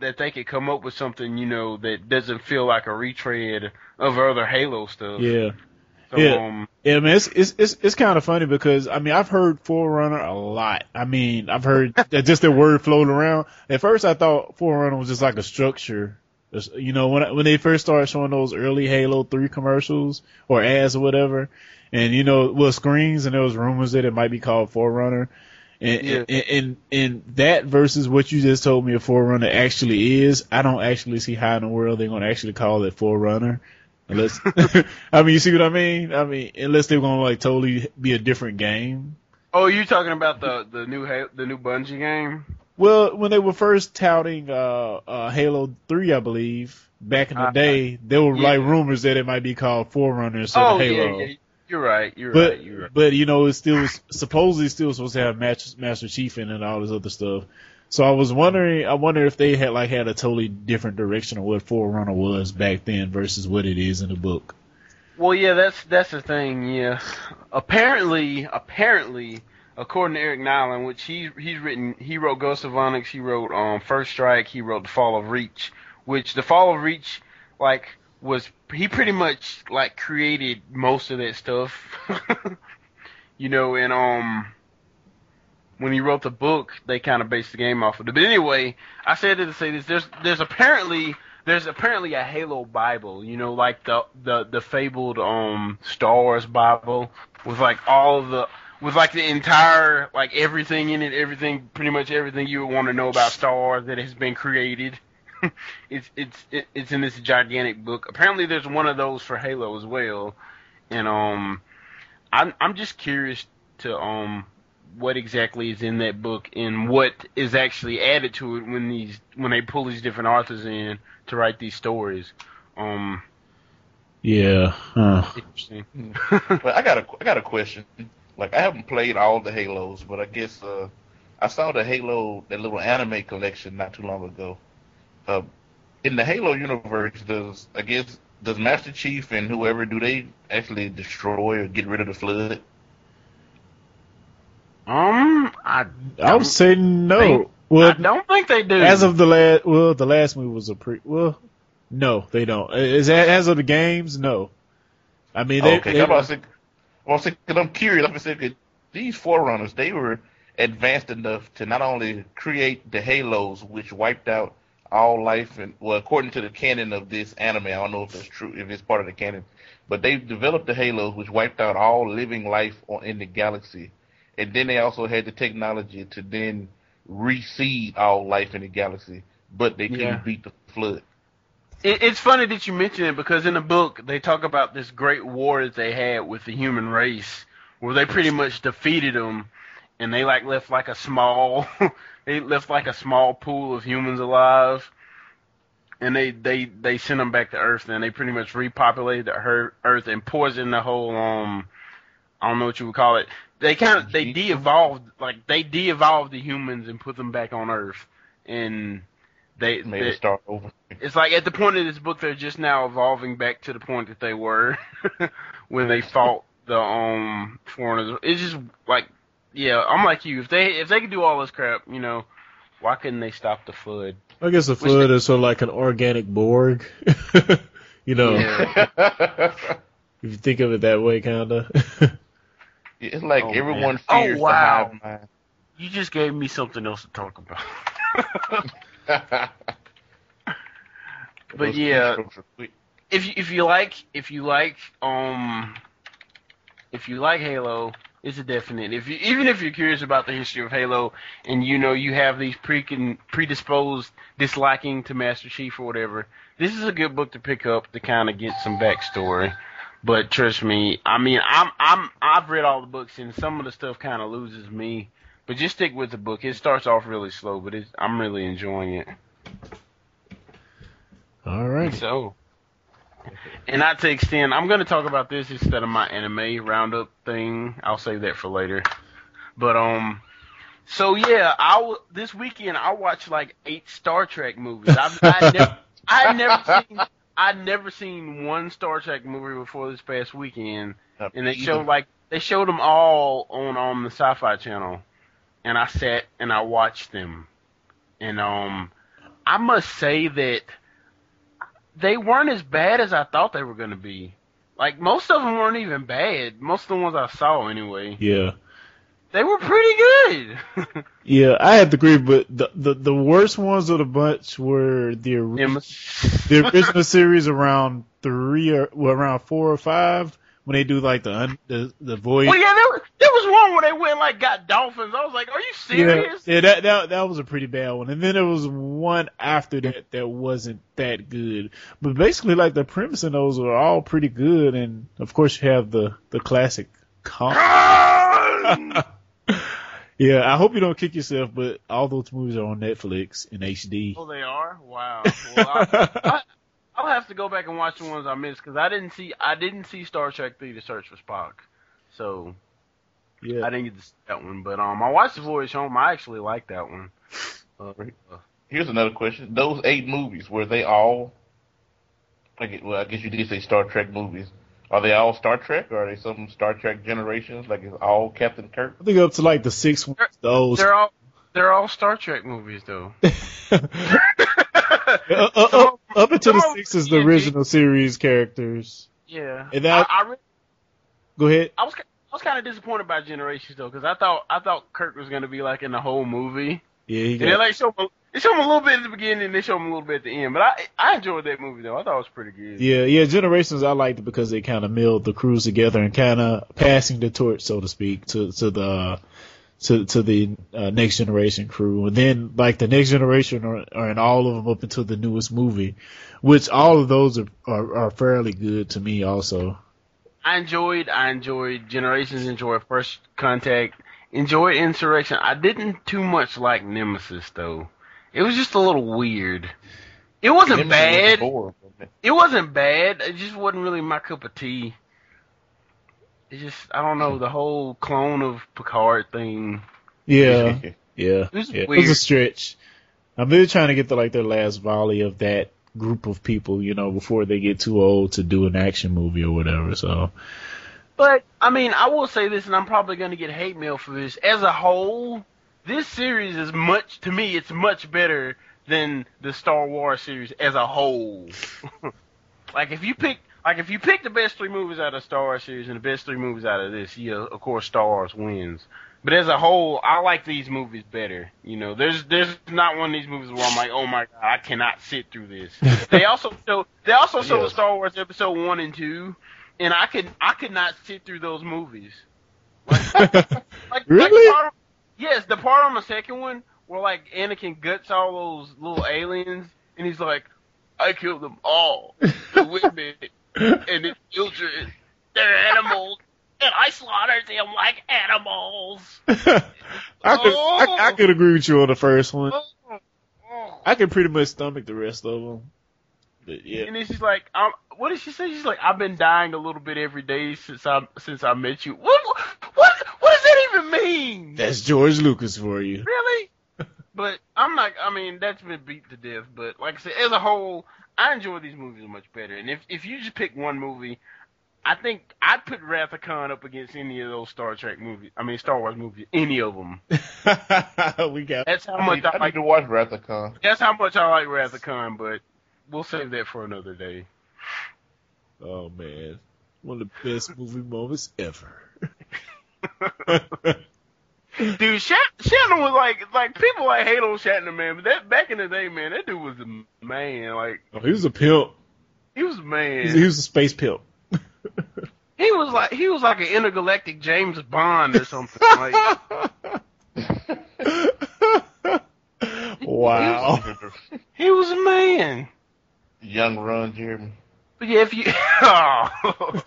that they could come up with something you know that doesn't feel like a retread of other Halo stuff. yeah. So, Yeah. Um, Yeah, man, it's it's it's, it's kind of funny because I mean I've heard Forerunner a lot. I mean I've heard that just the word floating around. At first I thought Forerunner was just like a structure. You know when when they first started showing those early Halo Three commercials or ads or whatever, and you know well screens and there was rumors that it might be called Forerunner. And, Yeah. and, and and that versus what you just told me a Forerunner actually is, I don't actually see how in the world they're gonna actually call it Forerunner. Unless, I mean, you see what I mean? I mean, unless they're gonna like totally be a different game. oh, you talking about the the new the new Bungie game? Well, when they were first touting uh, uh, Halo Three, I believe back in the Uh, day, there were yeah. like rumors that it might be called Forerunner instead oh of Halo. yeah, yeah, you're right, you're But right, you're right. but you know, it's still supposedly still supposed to have Master, Master Chief in it and all this other stuff. So I was wondering, I wonder if they had like had a totally different direction of what Forerunner was back then versus what it is in the book. Well, yeah, that's that's the thing. Yeah, apparently, apparently, according to Eric Nylund, which he he's written, he wrote Ghost of Onyx, he wrote um First Strike, he wrote The Fall of Reach, which The Fall of Reach, like, was he pretty much like created most of that stuff, you know, and um. When he wrote the book, they kind of based the game off of it. But anyway, I said it to say this: there's there's apparently there's apparently a Halo Bible, you know, like the the the fabled um Star Wars Bible with like all the with like the entire like everything in it, everything pretty much everything you would want to know about Star Wars that has been created. it's it's it, it's in this gigantic book. Apparently, there's one of those for Halo as well, and um, I'm I'm just curious to um what exactly is in that book and what is actually added to it when these when they pull these different authors in to write these stories. Um, Yeah. Huh. interesting. But I got a I got a question. Like I haven't played all the Halos, but I guess uh, I saw the Halo that little anime collection not too long ago. Uh, in the Halo universe, does I guess does Master Chief and whoever do they actually destroy or get rid of the Flood? Um, I I would say no. think- Well, I don't think they do. as of the last, well, the last movie was a pre. Well, no, they don't. As as of the games, no. I mean, they, okay, they I'm about to say, well, say, cause I'm curious. I'm gonna say, 'cause these forerunners, they were advanced enough to not only create the halos, which wiped out all life, and well, according to the canon of this anime, I don't know if it's true, if it's part of the canon, but they developed the halos, which wiped out all living life on, in the galaxy, and then they also had the technology to then reseed all life in the galaxy, but they couldn't Yeah. beat the flood. It, it's funny that you mention it because in the book they talk about this great war that they had with the human race, where they pretty much defeated them, and they like left like a small, they left like a small pool of humans alive, and they they they sent them back to Earth, and they pretty much repopulated the her- Earth and poisoned the whole um, I don't know what you would call it. They kind of they de-evolved like they de-evolved the humans and put them back on Earth, and they Made they, it start over. it's like at the point of this book, they're just now evolving back to the point that they were when they fought the um foreigners. It's just like, yeah, I'm like you. If they if they could do all this crap, you know, why couldn't they stop the flood? I guess the Which flood they- is sort of like an organic Borg. you know, Yeah. if you think of it that way, kind of. it's like Oh, everyone man. Oh, wow. the hive You just gave me something else to talk about. But Those yeah, keystrokes are quick. if you, if you like if you like um if you like Halo, it's a definite. If you even if you're curious about the history of Halo and you know you have these pre predisposed disliking to Master Chief or whatever, this is a good book to pick up to kind of get some backstory. But trust me, I mean, I'm I'm I've read all the books and some of the stuff kind of loses me. But just stick with the book. It starts off really slow, but it's, I'm really enjoying it. All right. So, and not to extend, I'm going to talk about this instead of my anime roundup thing. I'll save that for later. But um, so yeah, I w- this weekend I watched like eight Star Trek movies. I've, I never, I've never seen, I'd never seen one Star Trek movie before this past weekend, Uh, and they either. showed like they showed them all on on the Sci-Fi Channel, and I sat and I watched them, and um, I must say that they weren't as bad as I thought they were going to be. Like most of them weren't even bad. Most of the ones I saw anyway, Yeah. They were pretty good. Yeah, I have to agree, but the, the the worst ones of the bunch were the ori- the original series around three or well, around four or five when they do like the un, the the voyage. well, yeah, there was, there was one where they went like got dolphins. I was like, are you serious? yeah, that that that was a pretty bad one, and then there was one after that that wasn't that good. But basically, like the premise in those are all pretty good, and of course you have the the classic. Con- yeah, I hope you don't kick yourself, but all those movies are on Netflix in HD. Oh, they are. Wow. Well, I, I, I'll have to go back and watch the ones I missed because I didn't see I didn't see Star Trek Three: The Search for Spock, so Yeah, I didn't get to see that one. But um, I watched The Voyage Home. I actually like that one. Uh, uh, Here's another question: Those eight movies were they all? I guess, well, I guess you did say Star Trek movies. Are they all Star Trek, or are they some Star Trek generations? Like it's all Captain Kirk? I think up to like the six ones. Those they're all they're all Star Trek movies though. Uh, uh, up, up until the Some six is the original series characters. yeah. And that- I, I, re- Go ahead. I was I was kind of disappointed by Generations though because I thought I thought Kirk was gonna be like in the whole movie. Yeah, he And they like show him, they show him a little bit at the beginning, and they show him a little bit at the end. But I I enjoyed that movie though. I thought it was pretty good. yeah, yeah. Generations I liked it because they kind of milled the crews together and kind of passing the torch, so to speak, to to the to to the uh, next generation crew. And then like the next generation are, are in all of them up until the newest movie, which all of those are are, are fairly good to me also. I enjoyed I enjoyed Generations, enjoyed First Contact, enjoyed Insurrection. I didn't too much like Nemesis though. It was just a little weird. It wasn't Nemesis was bad. boring, wasn't it? It wasn't bad. It just wasn't really my cup of tea. It just I don't know the whole clone of Picard thing. Yeah, yeah, It was yeah. It was a stretch. I'm really trying to get to like their last volley of that group of people, you know, before they get too old to do an action movie or whatever. So But I mean, I will say this, and I'm probably going to get hate mail for this. As a whole, this series is much to me. It's much better than the Star Wars series as a whole. like if you pick like if you pick the best three movies out of Star Wars series and the best three movies out of this, yeah, of course Star Wars wins. But as a whole, I like these movies better. You know, there's there's not one of these movies where I'm like, oh my god, I cannot sit through this. they also show they also show Yes. Star Wars Episode one and two, and I could I could not sit through those movies. Like, like Really? on- yes, the part on the second one where like Anakin guts all those little aliens, and he's like, I killed them all, the women and the children. They're animals, and I slaughtered them like animals. I could I, I could agree with you on the first one. Oh. I can pretty much stomach the rest of them. But yeah, And then she's like, um, "What did she say?" She's like, "I've been dying a little bit every day since I since I met you." What what that even mean? that's George Lucas for you. Really? But I'm not. I mean, that's been beat to death. But like I said, as a whole, I enjoy these movies much better. And if if you just pick one movie, I think I'd put Wrath of Khan up against any of those Star Trek movies. I mean, Star Wars movies, any of them. we got That's how I much need, I, I like. to watch Wrath of Khan. That's how much I like Wrath of Khan. But we'll save that for another day. oh man, one of the best movie moments ever. Dude, Shat- Shatner was like like people like hate on Shatner, man. But that back in the day, man, that dude was a man. Like Oh, he was a pimp. he was a man. He was, he was a space pimp. He was like he was like an intergalactic James Bond or something. Like wow. he was a man. Young Ron Jeremy. But yeah, if you oh.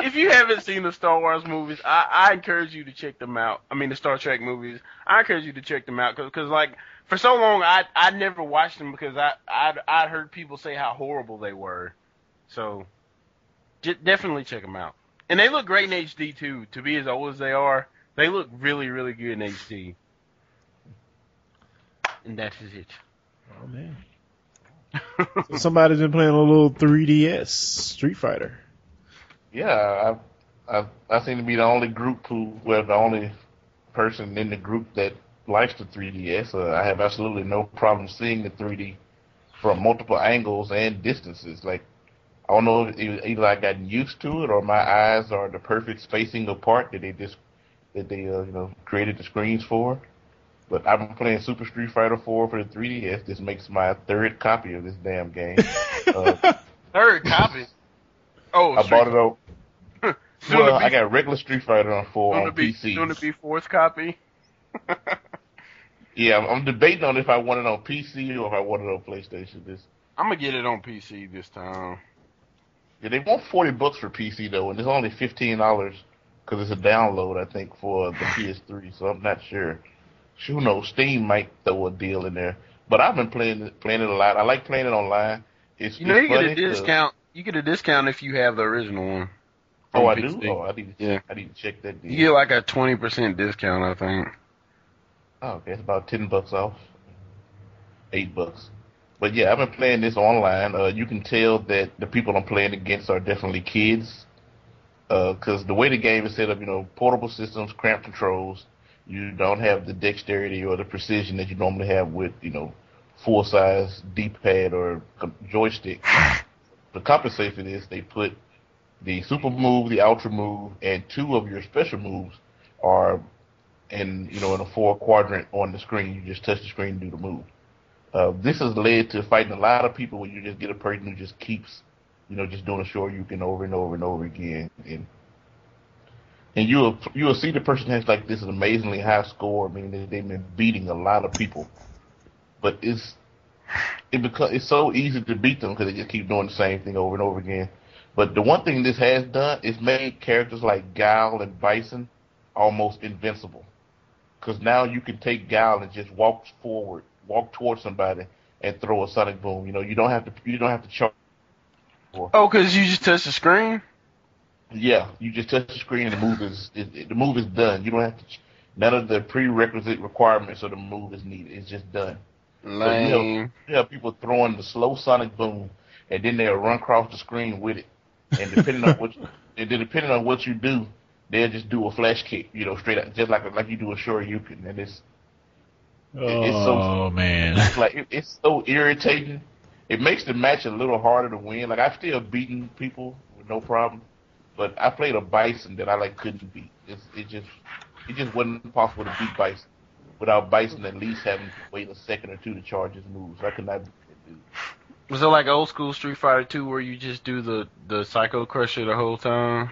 If you haven't seen the Star Wars movies, I, I encourage you to check them out. I mean the Star Trek movies. I encourage you to check them out because like for so long I I never watched them because I I I heard people say how horrible they were. So j- definitely check them out. And they look great in HD too. To be as old as they are, they look really really good in HD. And that is it. Oh man. So somebody's been playing a little 3DS Street Fighter. Yeah, I, I I seem to be the only group who, well, the only person in the group that likes the 3DS. Uh, I have absolutely no problem seeing the 3D from multiple angles and distances. Like, I don't know if either I got used to it or my eyes are the perfect spacing apart that they just that they uh, you know created the screens for. But I've been playing Super Street Fighter 4 for the 3DS. This makes my third copy of this damn game. Uh, Third copy. Oh, I bought it on Soon Well, I got regular Street Fighter on four on to be, PC. soon to be fourth copy. Yeah, I'm, I'm debating on if I want it on PC or if I want it on PlayStation. This, I'm gonna get it on PC this time. yeah, they want forty bucks for PC though, and it's only fifteen dollars because it's a download. I think for the PS3, so I'm not sure. Who knows? Steam might throw a deal in there, but I've been playing it, playing it a lot. I like playing it online. It's You know, you get a discount. You get a discount if you have the original one. Oh, I on do. Oh, I need to. Yeah. I need to check that deal. You get like a twenty percent discount, I think. Oh, okay, it's about ten bucks off. Eight bucks. But yeah, I've been playing this online. Uh, you can tell that the people I'm playing against are definitely kids. Because the way the game is set up, you know, portable systems, cramped controls, you don't have the dexterity or the precision that you normally have with, you know, full size D-pad or joystick. To compensate for this, they put the super move, the ultra move, and two of your special moves are in you know in a four quadrant on the screen. You just touch the screen and do the move. Uh, this has led to fighting a lot of people where you just get a person who just keeps you know just doing a short you can over and over and over again and and you'll you'll see the person has like this amazingly high score. I mean they, they've been beating a lot of people, but it's it because it's so easy to beat them because they just keep doing the same thing over and over again. But the one thing this has done is made characters like Guile and Bison almost invincible. Because now you can take Guile and just walk forward, walk towards somebody, and throw a sonic boom. You know, you don't have to you don't have to charge. Oh, cause you just touch the screen. Yeah, you just touch the screen and the move is, is the move is done. You don't have to. ch- None of the prerequisite requirements of the move is needed. It's just done. Lame. You have people throwing the slow sonic boom, and then they'll run across the screen with it. And depending on what, you, and depending on what you do, they'll just do a flash kick, you know, straight out, just like like you do a Shoryuken. And it's Oh It's so- oh man. it's like it, it's so irritating it makes the match a little harder to win. Like I've still beaten people with no problem, but I played a Bison that I like couldn't beat. It's, it just it just wasn't possible to beat Bison without Bison at least having to wait a second or two to charge his moves. I could not beat that dude. Was it like old school Street Fighter 2 where you just do the the Psycho Crusher the whole time?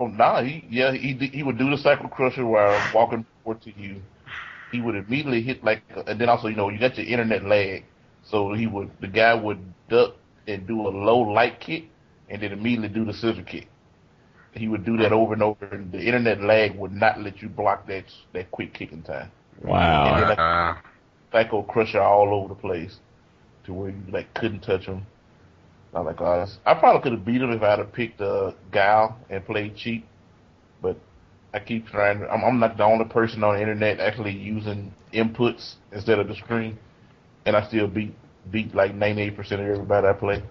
Oh nah, he yeah he he would do the Psycho Crusher while walking forward to you. He would immediately hit like, and then also you know you got your internet lag, so he would the guy would duck and do a low light kick, and then immediately do the scissor kick. He would do that over and over, and the internet lag would not let you block that that quick kicking time. Wow. Yeah, like- Uh, Psycho Crusher all over the place, to where you like couldn't touch him. I was like, oh, I probably could have beat him if I'd have picked uh, Guile and played cheap, but I keep trying. I'm, I'm not the only person on the internet actually using inputs instead of the screen, and I still beat beat like 98% of everybody I play.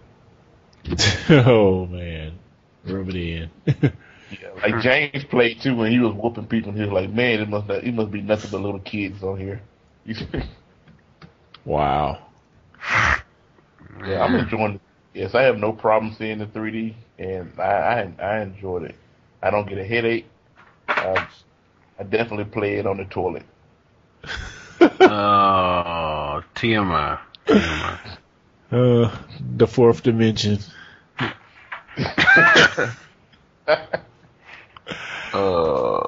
oh man, rub it in. Yeah, like James played too when he was whooping people, and he was like, man, it must not, it must be nothing but little kids on here. wow. Yeah, I'm enjoying. it. Yes, I have no problem seeing the 3D, and I I, I enjoyed it. I don't get a headache. I, I definitely play it on the toilet. oh, TMI. TMI. Uh, the fourth dimension. Uh,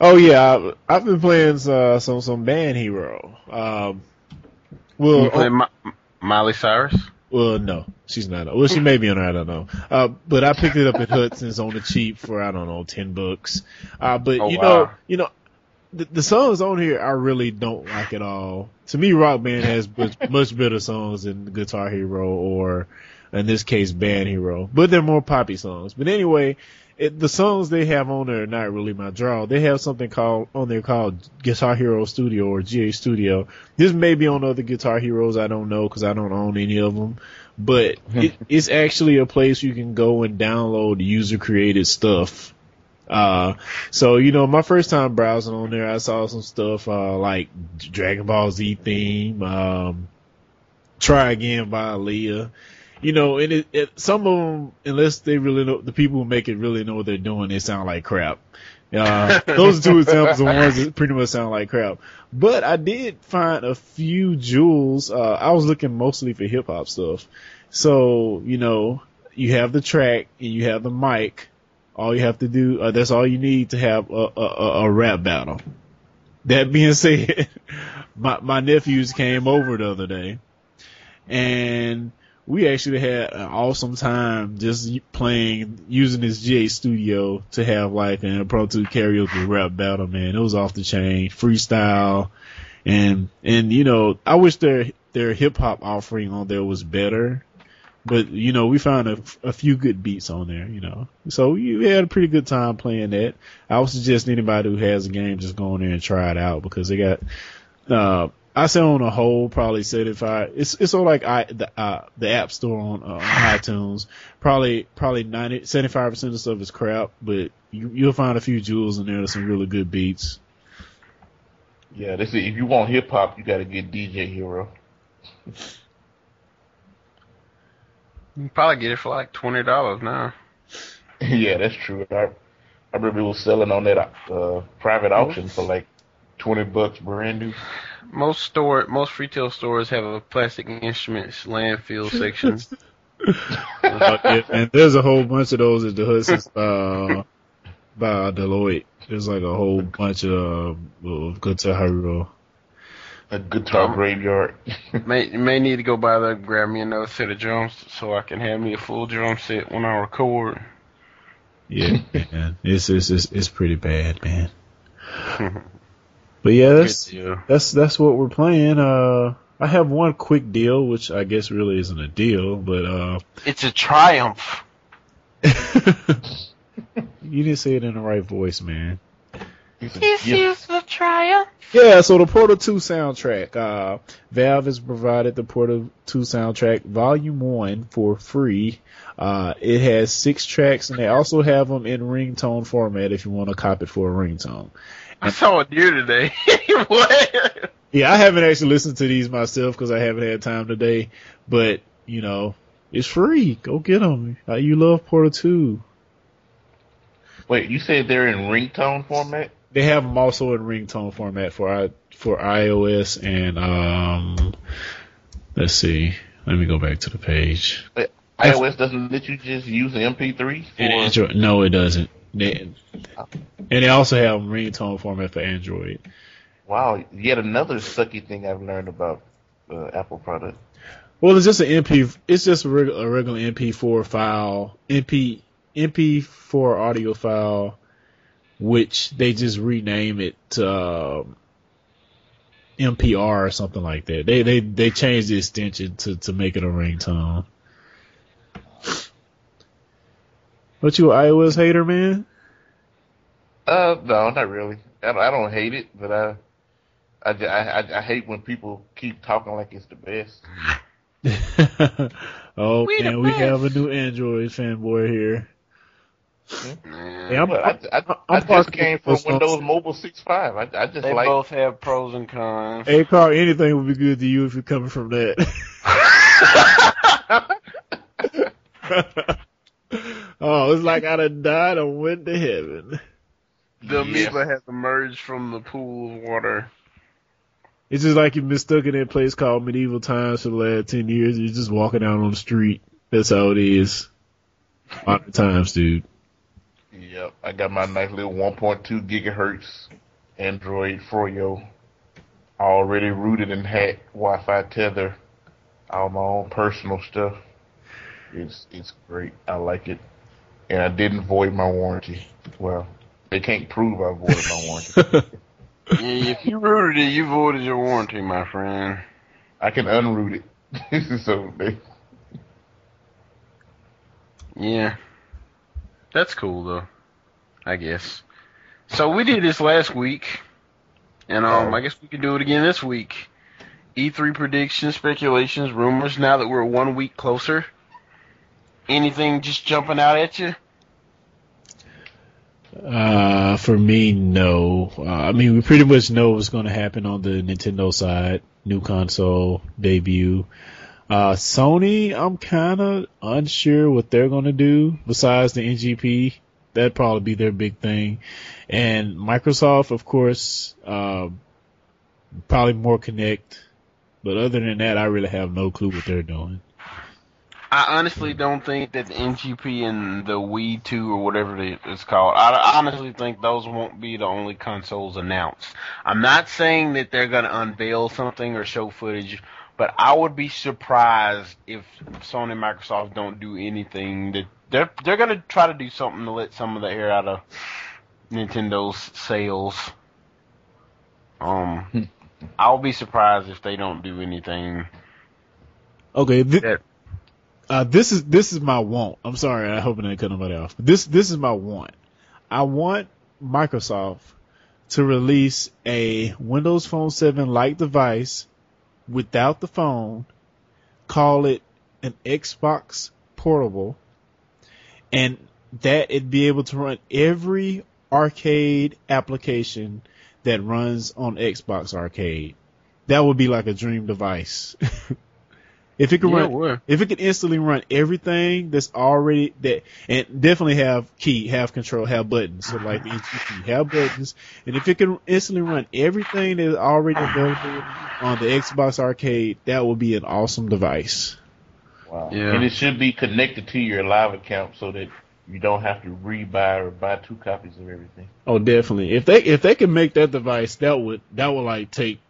Oh yeah, I, I've been playing uh, some some band hero. Um, well, you play Mi- Miley Cyrus? Well, no, she's not. Well, she may be on there. I don't know. Uh, but I picked it up at Hudson's on the cheap for I don't know ten bucks. Uh, but Oh, you know, wow. you know, the, the songs on here I really don't like at all. To me, Rock Band has much, much better songs than Guitar Hero or, in this case, Band Hero. But they're more poppy songs. But anyway, it, the songs they have on there are not really my draw. They have something called on there called Guitar Hero Studio or GH Studio. This may be on other Guitar Heroes. I don't know because I don't own any of them. But it, it's actually a place you can go and download user created stuff. Uh, so you know, my first time browsing on there, I saw some stuff uh, like Dragon Ball Z theme, um, Try Again by Aaliyah. You know, and it, it, some of them, unless they really know, the people who make it really know what they're doing, they sound like crap. Uh, those two examples of ones that pretty much sound like crap. But I did find a few jewels. Uh, I was looking mostly for hip hop stuff. So, you know, you have the track and you have the mic. All you have to do, uh, that's all you need to have a, a, a, a rap battle. That being said, my, my nephews came over the other day and we actually had an awesome time just playing, using this GH studio to have like an impromptu karaoke rap battle, man. It was off the chain, freestyle. And, and you know, I wish their, their hip hop offering on there was better. But, you know, we found a, a few good beats on there, you know. So you had a pretty good time playing that. I would suggest anybody who has a game just go in there and try it out because they got, uh, I say on a whole, probably 75. It's it's all like I the uh, the App Store on, uh, iTunes. Probably probably 90 75 percent of stuff is crap, but you, you'll find a few jewels in there. There's some really good beats. Yeah, they say if you want hip hop, you got to get DJ Hero. You can probably get it for like twenty dollars now. yeah, that's true. I I remember it was selling on that uh, private auction for like twenty bucks brand new. Most store, most retail stores have a plastic instruments landfill section. Uh, yeah, and there's a whole bunch of those at the Hudson's uh, by Deloitte. There's like a whole bunch of uh, Guitar Hero. A guitar Um, graveyard. may may need to go by there and grab me another set of drums so I can have me a full drum set when I record. Yeah, man, it's it's it's, it's pretty bad, man. But yeah, that's that's that's what we're playing. Uh, I have one quick deal, which I guess really isn't a deal, but uh, It's a triumph. you didn't say it in the right voice, man. This Yeah. is the triumph. Yeah, so the Portal 2 soundtrack, uh, Valve has provided the Portal 2 soundtrack volume 1 for free. Uh, it has six tracks and they also have them in ringtone format if you want to cop it for a ringtone. I saw a deer today. what? Yeah, I haven't actually listened to these myself because I haven't had time today. But you know, it's free. Go get them. Uh, you love Portal Two. Wait, you said they're in ringtone format? They have them also in ringtone format for i for iOS and um. Let's see. Let me go back to the page. But iOS doesn't let you just use the MP3 for. And Android, no, it doesn't. They, and they also have ringtone format for Android. Wow, yet another sucky thing I've learned about uh, Apple product. Well, it's just an MP. It's just a regular, a regular MP4 file, MP MP4 audio file, which they just rename it to um, MPR or something like that. They they they changed the extension to to make it a ringtone. What you an iOS hater, man? Uh, no, not really. I don't, I don't hate it, but I, I, I, I hate when people keep talking like it's the best. oh, We the and we have a new Android fanboy here. Man, Yeah, I'm, I, I, I'm I just came from Windows Mobile 6.5. I, I just they like. both have pros and cons. Hey, Carl, anything would be good to you if you're coming from that. it's like I'd have died and went to heaven. The Yeah. has emerged from the pool of water. It's just like you've been stuck in that place called medieval times for the last 10 years. You're just walking out on the street. That's how it is. Modern times, dude. Yep, I got my nice little 1.2 gigahertz Android Froyo, already rooted and hacked Wi-Fi tether, all my own personal stuff. It's it's great. I like it, and I didn't void my warranty. Well, they can't prove I voided my warranty. Yeah, if you rooted it, you voided your warranty, my friend. I can unroot it. This is so they, Yeah. That's cool though. I guess. So we did this last week. And um I guess we can do it again this week. E3 predictions, speculations, rumors now that we're one week closer. Anything just jumping out at you? Uh, for me, no. Uh, I mean, we pretty much know what's going to happen on the Nintendo side. New console debut. Uh, Sony, I'm kind of unsure what they're going to do besides the NGP. That'd probably be their big thing. And Microsoft, of course, uh, probably more Kinect. But other than that, I really have no clue what they're doing. I honestly don't think that the NGP and the Wii 2 or whatever it's called, I honestly think those won't be the only consoles announced. I'm not saying that they're going to unveil something or show footage, but I would be surprised if Sony and Microsoft don't do anything that they're they're going to try to do something to let some of the air out of Nintendo's sales. Um I'll be surprised if they don't do anything. Okay, thi- Yeah. Uh, this is this is my want. I'm sorry, I hope I didn't cut nobody off. This this is my want. I want Microsoft to release a Windows Phone 7 like device without the phone, call it an Xbox Portable, and that it'd be able to run every arcade application that runs on Xbox Arcade. That would be like a dream device. if it could Yeah, run it if it could instantly run everything that's already that and definitely have key, have control, have buttons. So like the have buttons. And if it can instantly run everything that is already available on the Xbox Arcade, that would be an awesome device. wow. Yeah. And it should be connected to your live account so that you don't have to rebuy or buy two copies of everything. Oh, definitely. If they if they can make that device, that would that would like take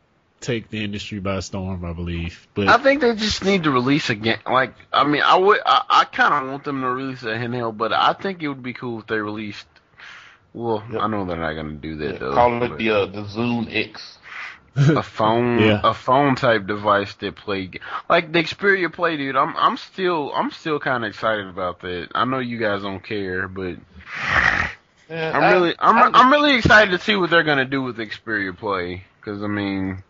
take the industry by storm, I believe. But I think they just need to release again. Like, I mean, I would, I, I kind of want them to release a handheld, but I think it would be cool if they released. Well, Yep. I know they're not going to do that though. Call it the uh, the Zune X. a phone, Yeah. a phone type device that play like the Xperia Play, dude. I'm, I'm still, I'm still kind of excited about that. I know you guys don't care, but Yeah, I'm I- really, I'm, I- I'm really excited to see what they're going to do with Xperia Play because I mean,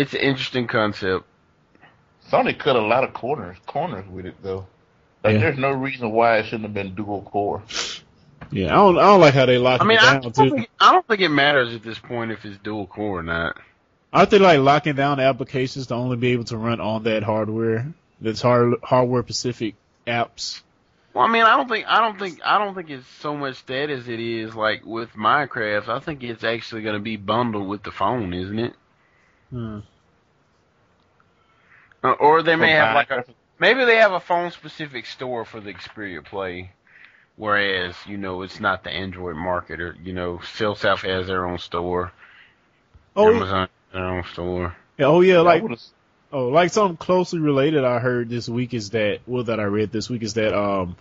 it's an interesting concept. Sony cut a lot of corners corners with it though. Like Yeah. there's no reason why it shouldn't have been dual core. Yeah, I don't I don't like how they lock I mean, it I down don't, too. think, I don't think it matters at this point if it's dual core or not. Aren't they like locking down applications to only be able to run on that hardware? That's hard hardware specific apps. Well, I mean, I don't think I don't think I don't think it's so much that as it is like with Minecraft. I think it's actually going to be bundled with the phone, isn't it? Hmm. Uh, or they may For have like a maybe they have a phone specific store for the Xperia Play, whereas you know it's not the Android market or you know South has their own store, Oh. Amazon has their own store. Yeah, oh yeah, I like oh, like something closely related I heard this week is that well that I read this week is that um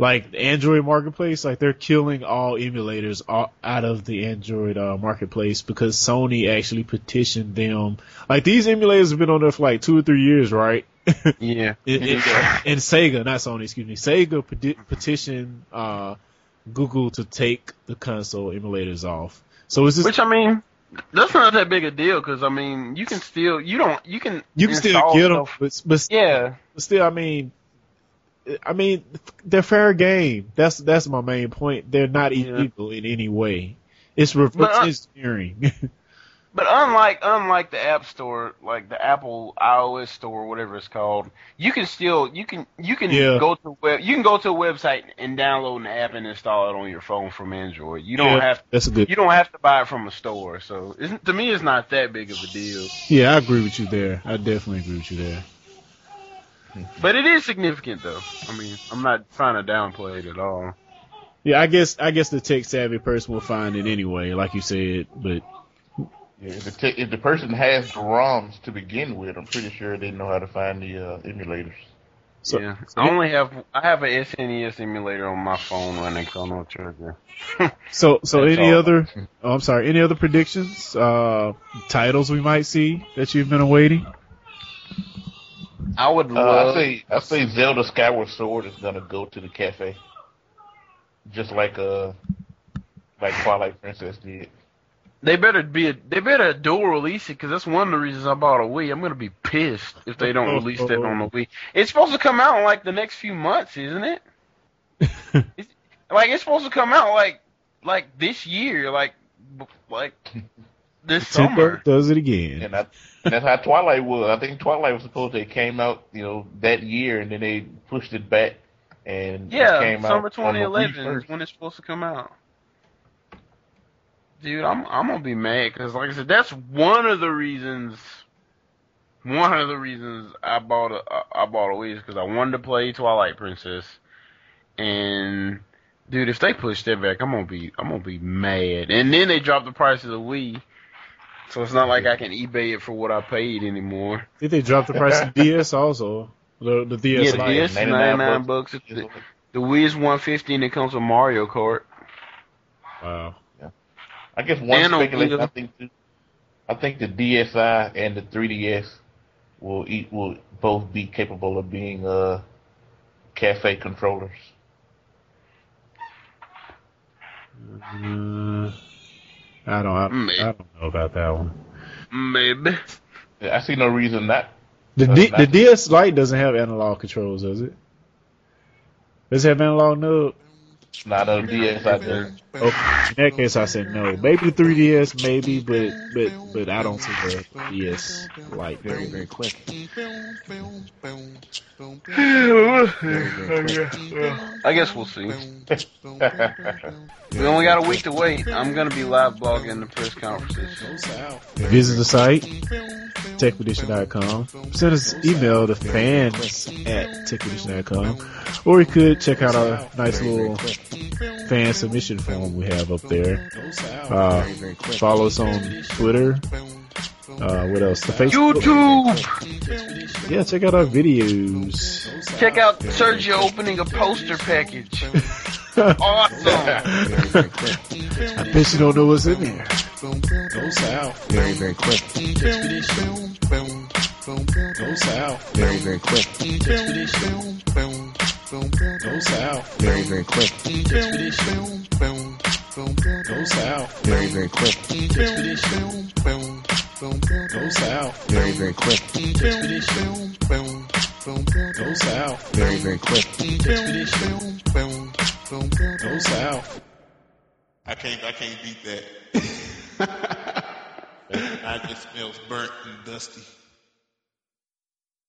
like the Android marketplace, like they're killing all emulators all, out of the Android uh, marketplace because Sony actually petitioned them. Like these emulators have been on there for like two or three years, right? Yeah, It, it, and Sega, not Sony, excuse me, Sega peti- petitioned uh, Google to take the console emulators off. So it's just which I mean. That's not that big a deal because I mean you can still you don't you can you can still get them, but, but Yeah, But still, I mean, I mean, they're fair game. That's that's my main point. They're not Yeah. illegal in any way. It's reverse But, uh, engineering. But unlike unlike the App Store, like the Apple iOS Store, whatever it's called, you can still you can you can Yeah. go to web you can go to a website and download an app and install it on your phone from Android. You don't Yeah, have that's a good. you don't have to buy it from a store. So to me, it's not that big of a deal. Yeah, I agree with you there. I definitely agree with you there. But it is significant, though. I mean, I'm not trying to downplay it at all. Yeah, I guess I guess the tech savvy person will find it anyway, like you said. But Yeah, if, the te- if the person has the ROMs to begin with, I'm pretty sure they know how to find the uh, emulators. so, yeah, I only have I have an SNES emulator on my phone running Chrono Trigger. so, so That's any all. other? Oh, I'm sorry. Any other predictions? Uh, titles we might see that you've been awaiting? I would Uh, love. I say I say Zelda Skyward Sword is gonna go to the cafe, just like uh like Twilight Princess did. They better be a, they better dual release it because that's one of the reasons I bought a Wii. I'm gonna be pissed if they don't release that on the Wii. It's supposed to come out in like the next few months, isn't it? It's, like it's supposed to come out like like this year, like b- like this summer. Nintendo does it again. And, I, and that's how Twilight was. I think Twilight was supposed to came out, you know, that year, and then they pushed it back, and it Yeah, came summer out on the Wii 2011 is when it's supposed to come out. Dude, I'm I'm gonna be mad because, like I said, that's one of the reasons. One of the reasons I bought a I bought a Wii is because I wanted to play Twilight Princess, and dude, if they push that back, I'm gonna be I'm gonna be mad. And then they dropped the price of the Wii, so it's not like I can eBay it for what I paid anymore. Did they drop the price of DS also? The the DS Yeah, the Lite. DS is 99 99 bucks. bucks. The, the Wii is 150 and it comes with Mario Kart. Wow. Yeah. I guess one And speculation. Wii. I think the, I think the DSi and the 3DS will eat will both be capable of being uh cafe controllers. Uh, I don't. I, Maybe. I don't know about that one. Maybe. Yeah, I see no reason not. The Uh, D, not- the DS Lite doesn't have analog controls, does it? Does it have analog nub? Not a DS out there. Oh, in that case, I said no. Maybe the 3DS, maybe, but but but I don't see the DS like very very quick. I guess we'll see. We only got a week to wait. I'm gonna be live blogging the press conferences. Visit the site, techpedition.com. Send us email to fans at techpedition.com. Or you could check out our nice little fan submission form we have up there. Uh, follow us on Twitter. Uh, what else? The Facebook. YouTube. Yeah, check out our videos. Check out Sergio opening a poster package. Awesome. I bet you don't know what's in there. Go south very, very quick. Expedition. Go south very, very quick. Expedition. Go south very, very quick. Expedition. Go south very, very quick. Expedition. Go south very, very quick. Expedition. Go south very, very quick. Expedition. Go south I can't I can't beat that. I just smells burnt and dusty.